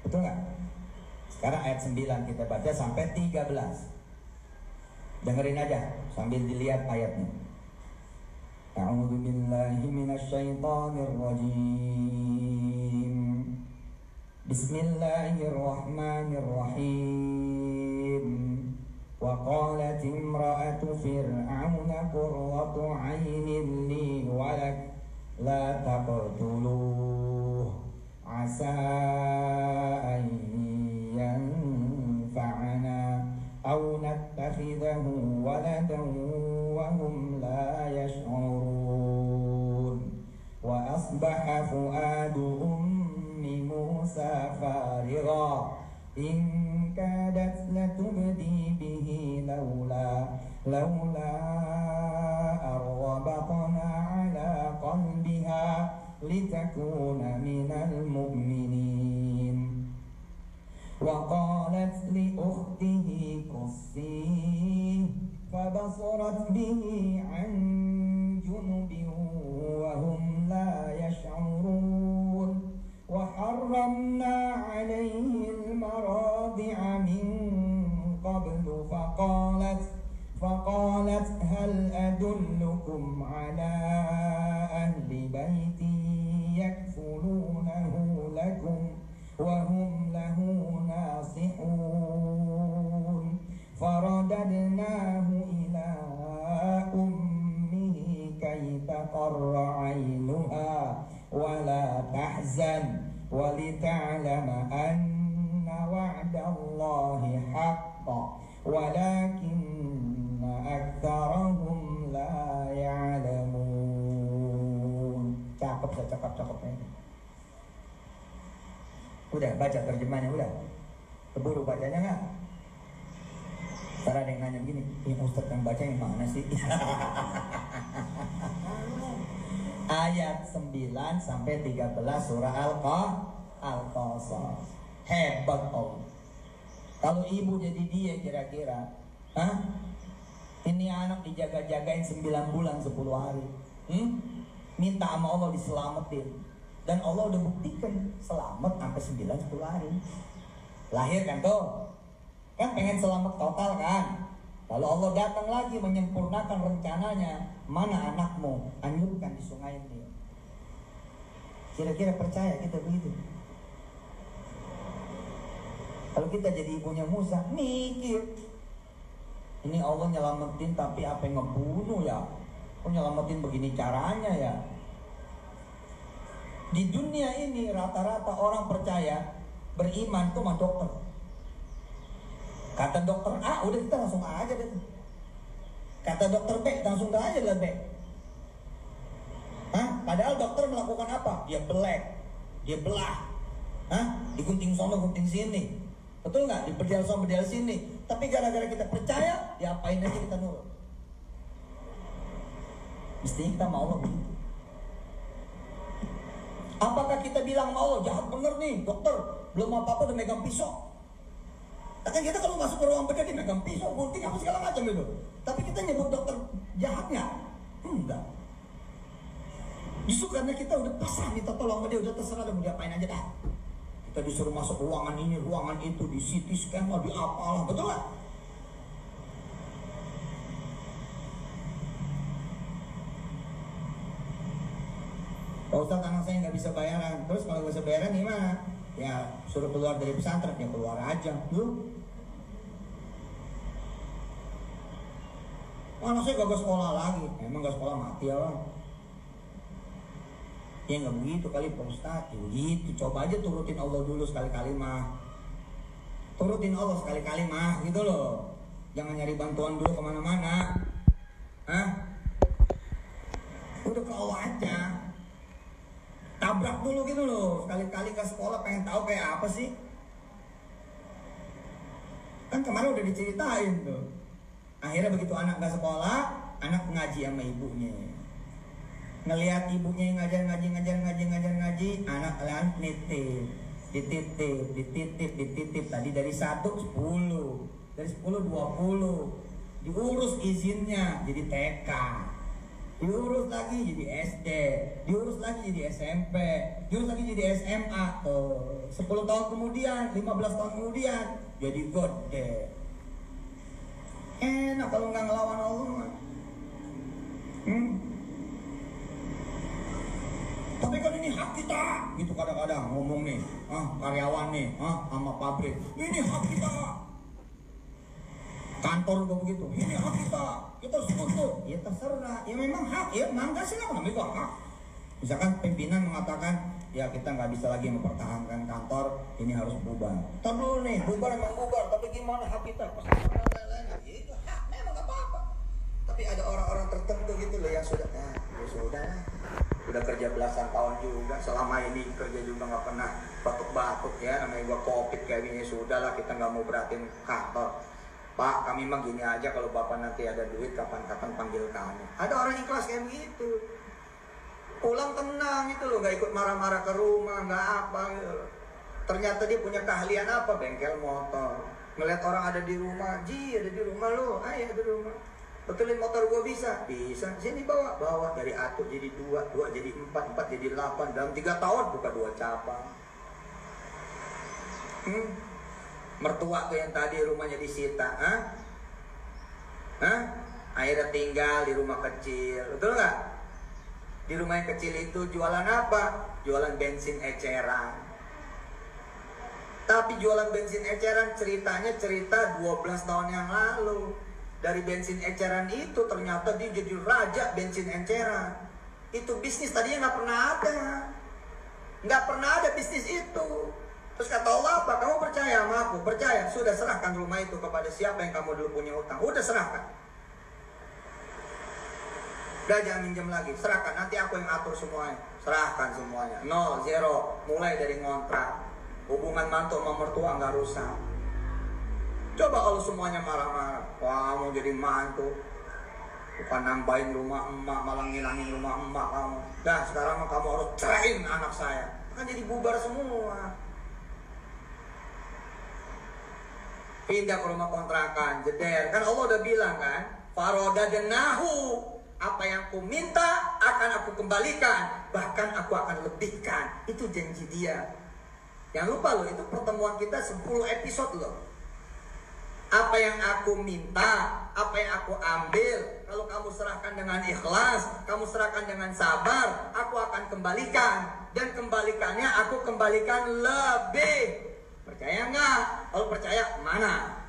Betul nggak? Sekarang ayat 9 kita baca sampai 13. Dengerin aja sambil dilihat ayatnya. A'udzu billahi minasyaitonir rajim. Bismillahirrahmanirrahim. وقالت امرأة فرعون قرة عين لي ولك لا تقتلوه عسى أن ينفعنا أو نتخذه ولدا وهم لا يشعرون وأصبح فؤاد أم موسى فارغا إن كادت لتبدي به لولا لولا أربطنا على قلبها لتكون من المؤمنين وقالت لأخته قصيه فبصرت به عن جنب وهم لا يشعرون. وحرمنا عليه المراضع من قبل فقالت فقالت هل أدلكم على أهل بيت يكفلونه لكم؟ وهم له ناصحون. فرددناه إلى أمه كي تقر عينها ولا تحزن ولتعلم أن وعد الله حق ولكن أكثرهم لا يعلمون. Cakep saya cakep cakepnya udah baca terjemahnya udah keburu bacanya nggak Ntar ada yang nanya gini, ini Ustadz yang baca yang mana sih? [laughs] Ayat 9 sampai 13 surah Al-Qasas. Hebat Allah. Kalau ibu jadi dia kira-kira? Ini anak dijaga-jagain 9 bulan 10 hari. Hmm? Minta sama Allah diselamatin. Dan Allah udah buktikan selamat sampai 9 10 hari. Lahir kan tuh? Kan pengen selamat total kan? Lalu Allah datang lagi menyempurnakan rencananya. Mana anakmu? Anyurkan di sungai ini. Kira-kira percaya kita begitu? Kalau kita jadi ibunya Musa, mikir. Ini Allah nyelamatin tapi apa yang ngebunuh ya? Kok nyelamatin begini caranya ya? Di dunia ini rata-rata orang percaya beriman tuh sama dokter. Kata dokter A, udah kita langsung A aja deh. Kata dokter B, langsung A aja lah B. Hah? Padahal dokter melakukan apa? Dia belek, dia belah, Hah? Digunting sono, gunting sini. Betul nggak? Dipedal sono, pedal sini. Tapi gara-gara kita percaya, diapain aja kita nurut. Mestinya kita mau begitu. Apakah kita bilang mau Allah jahat bener nih dokter belum apa-apa udah megang pisau Kan kita kalau masuk ke ruang bedah dia megang pisau, gunting apa segala macam itu. Tapi kita nyebut dokter jahat nggak? Enggak. Justru karena kita udah pasrah minta tolong sama dia, udah terserah dan mau diapain aja dah. Kita disuruh masuk ruangan ini, ruangan itu, di CT scan di apalah, betul nggak? Pak Ustadz anak saya nggak bisa bayaran, terus kalau nggak bisa bayaran gimana? Ya suruh keluar dari pesantren, ya keluar aja. Lu anak saya gak sekolah lagi, emang gak sekolah mati ya bang. Ya nggak begitu kali Pak Ustadz, ya begitu. Coba aja turutin Allah dulu sekali-kali mah. Turutin Allah sekali-kali mah, gitu loh. Jangan nyari bantuan dulu ke mana-mana. Hah? Udah ke Allah aja tabrak dulu gitu loh. Sekali-kali ke sekolah pengen tahu kayak apa sih? Kan kemarin udah diceritain tuh. Akhirnya begitu anak gak sekolah anak ngaji sama ibunya. Ngelihat ibunya ngajar ngaji ngajar ngaji ngajar ngaji anak kalian nitip dititip dititip dititip. Tadi dari satu sepuluh. Dari sepuluh dua puluh. Diurus izinnya jadi TK diurus lagi jadi SD, diurus lagi jadi SMP, diurus lagi jadi SMA. Tuh, 10 tahun kemudian, 15 tahun kemudian jadi gede. Enak kalau nggak ngelawan Allah. Hmm. Tapi kan ini hak kita, gitu kadang-kadang ngomong nih, ah karyawan nih, ah sama pabrik, ini hak kita. Kantor juga begitu, ini hak kita, kita tuntut. Ya terserah, ya memang hak, ya mangga silakan juga hak. Misalkan pimpinan mengatakan, ya kita nggak bisa lagi mempertahankan kantor, ini harus bubar. Dulu nih, bubar memang bubar, tapi gimana hak kita? Ya. Tapi ada orang-orang tertentu gitu loh yang sudah, ya, ya sudah udah kerja belasan tahun juga. Selama ini kerja juga nggak pernah batuk-batuk ya. Namanya gua covid kayak gini. Sudah lah kita nggak mau beratin kantor pak kami mah gini aja kalau bapak nanti ada duit kapan-kapan panggil kami ada orang ikhlas kayak begitu. Pulang tenang itu loh nggak ikut marah-marah ke rumah nggak apa gitu ternyata dia punya keahlian apa? Bengkel motor. Ngeliat orang ada di rumah ji ada di rumah lo ayo ada di rumah. Betulin motor gua bisa. Bisa. Sini bawa. Bawa. Dari satu jadi dua dua jadi empat empat jadi delapan dalam tiga tahun buka dua cabang. Hmm? Mertua tuh yang tadi rumahnya disita Hah? Hah? akhirnya tinggal di rumah kecil betul nggak? Di rumah yang kecil itu jualan apa? Jualan bensin eceran. Tapi jualan bensin eceran ceritanya cerita 12 tahun yang lalu. Dari bensin eceran itu ternyata dia jadi raja bensin eceran. Itu bisnis tadinya nggak pernah ada. Nggak pernah ada bisnis itu terus kata Allah apa? Kamu percaya sama aku? Percaya? Sudah serahkan rumah itu kepada siapa yang kamu dulu punya utang udah serahkan. Udah jangan minjem lagi. Serahkan. Nanti aku yang atur semuanya. Serahkan semuanya. Nol zero. Mulai dari ngontrak. Hubungan mantu sama mertua nggak rusak. Coba kalau semuanya marah-marah, wah mau jadi mantu, bukan nambahin rumah emak, malah ngilangin rumah emak kamu. Dah sekarang kamu harus ceraiin anak saya, kan jadi bubar semua. Pindah ke rumah kontrakan, jeder. Kan Allah udah bilang kan, faroda denahu, apa yang ku minta akan aku kembalikan, bahkan aku akan lebihkan. Itu janji dia. Yang lupa loh, itu pertemuan kita 10 episode loh apa yang aku minta, apa yang aku ambil, kalau kamu serahkan dengan ikhlas, kamu serahkan dengan sabar, aku akan kembalikan. Dan kembalikannya aku kembalikan lebih. Percaya nggak? Kalau percaya, mana?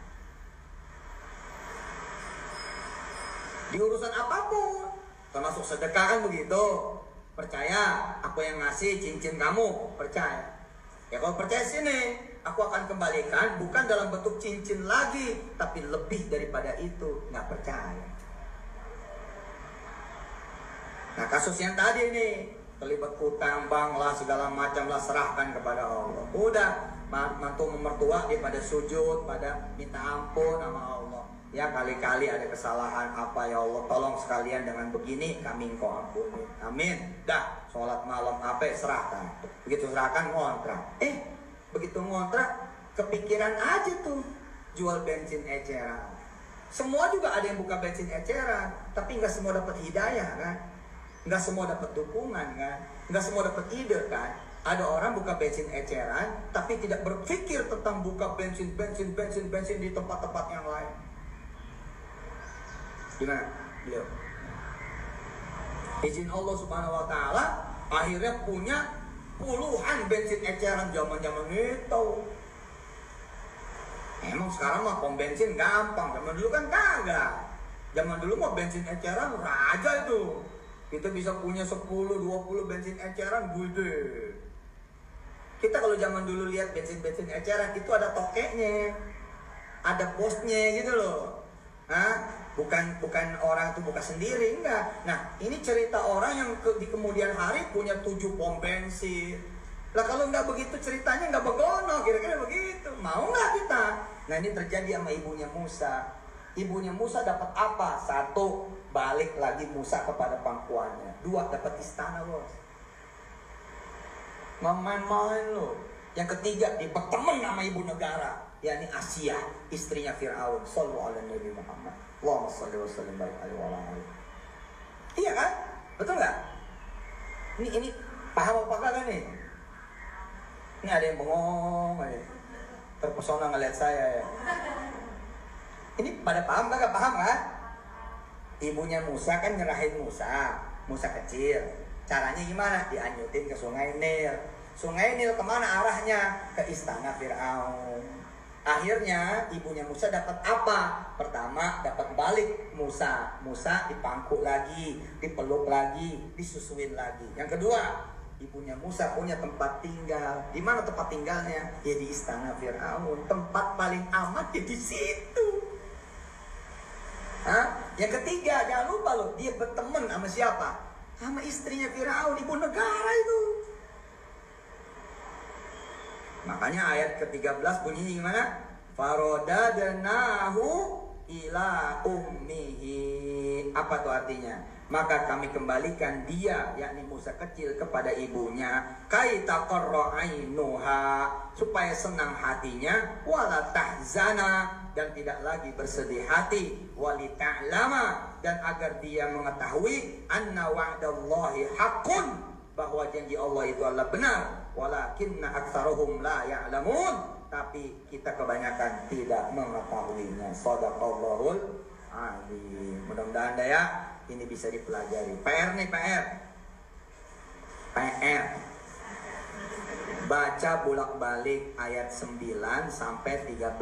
Di urusan apa pun, termasuk sedekah kan begitu. Percaya, aku yang ngasih cincin kamu, percaya. Ya kalau percaya sini, aku akan kembalikan bukan dalam bentuk cincin lagi, tapi lebih daripada itu. Nggak percaya. Nah kasus yang tadi nih, terlibat utang, bank lah, segala macam lah, serahkan kepada Allah. Udah, mantu mertua dia pada sujud, pada minta ampun sama Allah. Ya kali-kali ada kesalahan apa ya Allah tolong sekalian dengan begini kami engkau ampuni. Amin. Dah sholat malam apa serahkan. Begitu serahkan ngontrak. Eh begitu ngontrak kepikiran aja tuh jual bensin eceran. Semua juga ada yang buka bensin eceran, tapi nggak semua dapat hidayah kan? Nggak semua dapat dukungan kan? Nggak semua dapat ide kan? Ada orang buka bensin eceran, tapi tidak berpikir tentang buka bensin, bensin, bensin, bensin di tempat-tempat yang lain. Gimana? Beliau. Izin Allah Subhanahu wa taala akhirnya punya puluhan bensin eceran zaman-zaman itu. Emang sekarang mah pom bensin gampang, zaman dulu kan kagak. Zaman dulu mah bensin eceran raja itu. Kita bisa punya 10, 20 bensin eceran gede. Kita kalau zaman dulu lihat bensin-bensin eceran itu ada tokeknya. Ada bosnya gitu loh. Hah? bukan bukan orang itu buka sendiri enggak. Nah ini cerita orang yang ke, di kemudian hari punya tujuh pom bensin. Lah kalau nggak begitu ceritanya nggak begono kira-kira begitu. Mau nggak kita? Nah ini terjadi sama ibunya Musa. Ibunya Musa dapat apa? Satu balik lagi Musa kepada pangkuannya. Dua dapat istana bos main-main lo yang ketiga dipertemen sama ibu negara yakni Asia istrinya Fir'aun sallallahu alaihi Nabi Muhammad Allahumma salli wa sallim barik alaihi wa. Iya kan? Betul nggak? Ini ini paham apa kagak nih? Ini ada yang bengong aja. Terpesona ngeliat saya ya. Ini pada paham kagak paham kan? Ibunya Musa kan nyerahin Musa, Musa kecil. Caranya gimana? Dianyutin ke sungai Nil. Sungai Nil ke mana arahnya? Ke istana Fir'aun. Akhirnya ibunya Musa dapat apa? Pertama dapat balik Musa. Musa dipangku lagi, dipeluk lagi, disusuin lagi. Yang kedua, ibunya Musa punya tempat tinggal. Di mana tempat tinggalnya? Ya di istana Firaun. Tempat paling aman ya di situ. Hah? Yang ketiga, jangan lupa loh, dia berteman sama siapa? Sama istrinya Firaun, ibu negara itu. Makanya ayat ke-13 bunyinya gimana? Farodadnahu ila ummihi. Apa tuh artinya? Maka kami kembalikan dia yakni Musa kecil kepada ibunya. Kaita ainuha. Supaya senang hatinya. Wala tahzana. Dan tidak lagi bersedih hati. Wali ta'lama. Dan agar dia mengetahui anna wa'dallahi haqqun. Bahwa janji Allah itu adalah benar walakinna aktsaruhum la ya'lamun. Tapi kita kebanyakan tidak mengetahuinya. Sadaqallahul alim. Mudah-mudahan ya ini bisa dipelajari. PR nih PR PR baca bolak-balik ayat 9 sampai 13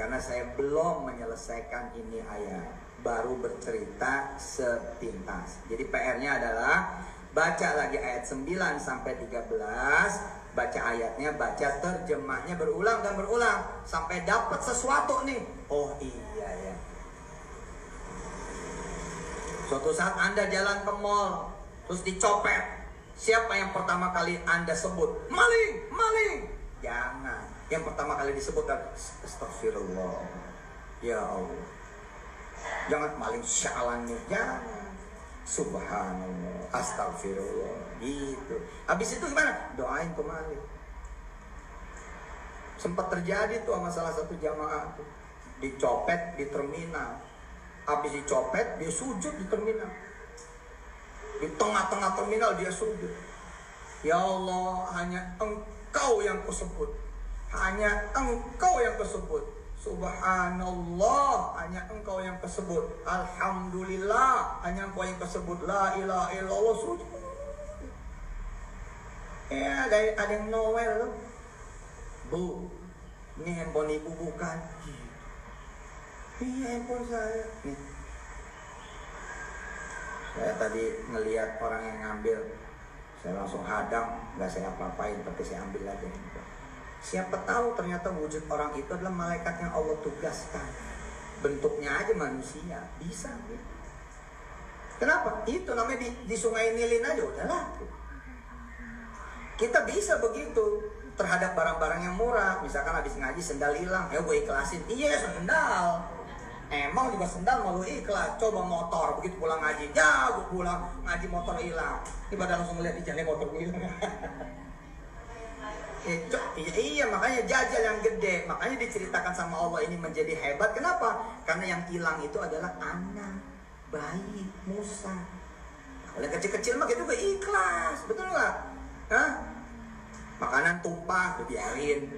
karena saya belum menyelesaikan ini ayat. Baru bercerita sepintas. Jadi PR-nya adalah baca lagi ayat 9 sampai 13 baca ayatnya baca terjemahnya berulang dan berulang. Sampai dapat sesuatu nih. Oh iya ya. Suatu saat anda jalan ke mall terus dicopet. Siapa yang pertama kali anda sebut? Maling maling. Jangan. Yang pertama kali disebut astagfirullah. Ya Allah. Jangan maling syalannya jangan Subhanallah, astagfirullah, gitu. Habis itu gimana? Doain ke Malik. Sempat terjadi tuh sama salah satu jamaah tuh. Dicopet di terminal. Habis dicopet, dia sujud di terminal. Di tengah-tengah terminal dia sujud. Ya Allah, hanya engkau yang kusebut. Hanya engkau yang kusebut Subhanallah hanya engkau yang tersebut. Alhamdulillah hanya engkau yang tersebut. La ilaha illallah. Sujud Ya ada, ada yang Noel Bu Ini handphone ibu bukan. Ini handphone saya. Nih. Saya tadi ngelihat orang yang ngambil. Saya langsung hadang. Gak saya apa-apain tapi saya ambil aja Siapa tahu ternyata wujud orang itu adalah malaikat yang Allah tugaskan. Bentuknya aja manusia, bisa. Ya. Kenapa? Itu namanya di, di sungai Nilin aja udahlah. Kita bisa begitu terhadap barang-barang yang murah. Misalkan habis ngaji sendal hilang, ya gue ikhlasin. Iya sendal. Emang juga sendal malu ikhlas. Coba motor begitu pulang ngaji, gue pulang ngaji motor hilang. Ibadah langsung ngeliat di jalan motor gue hilang. [laughs] itu iya, makanya jajal yang gede. Makanya diceritakan sama Allah ini menjadi hebat. Kenapa? Karena yang hilang itu adalah anak bayi Musa. Kalau kecil-kecil mah juga ikhlas. Betul nggak Hah? makanan tumpah dibiarin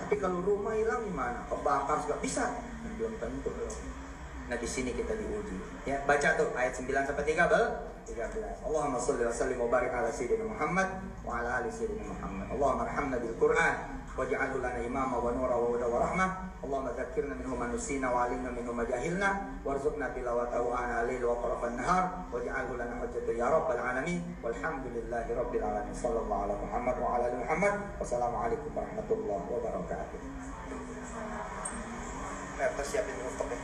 tapi kalau rumah hilang gimana? Kebakar juga bisa. Belum tentu. Nah di sini kita diuji. Ya baca tuh ayat 9 sampai 13 13 Allahumma salli wa sallim wa barik ala sayyidina Muhammad wa ala ali sayyidina Muhammad Allahumma arhamna bil Qur'an waj'alhu lana imama wa nura wa huda wa rahmah Allahumma dzakkirna minhu ma nusina wa 'allimna minhu ma jahilna warzuqna tilawatahu ana al-lail wa qarafan nahar waj'alhu lana hujjatan ya rabbal alamin walhamdulillahi rabbil alamin sallallahu ala Muhammad wa ala ali Muhammad wassalamu alaikum warahmatullahi wabarakatuh. Nah, siapin untuk ya.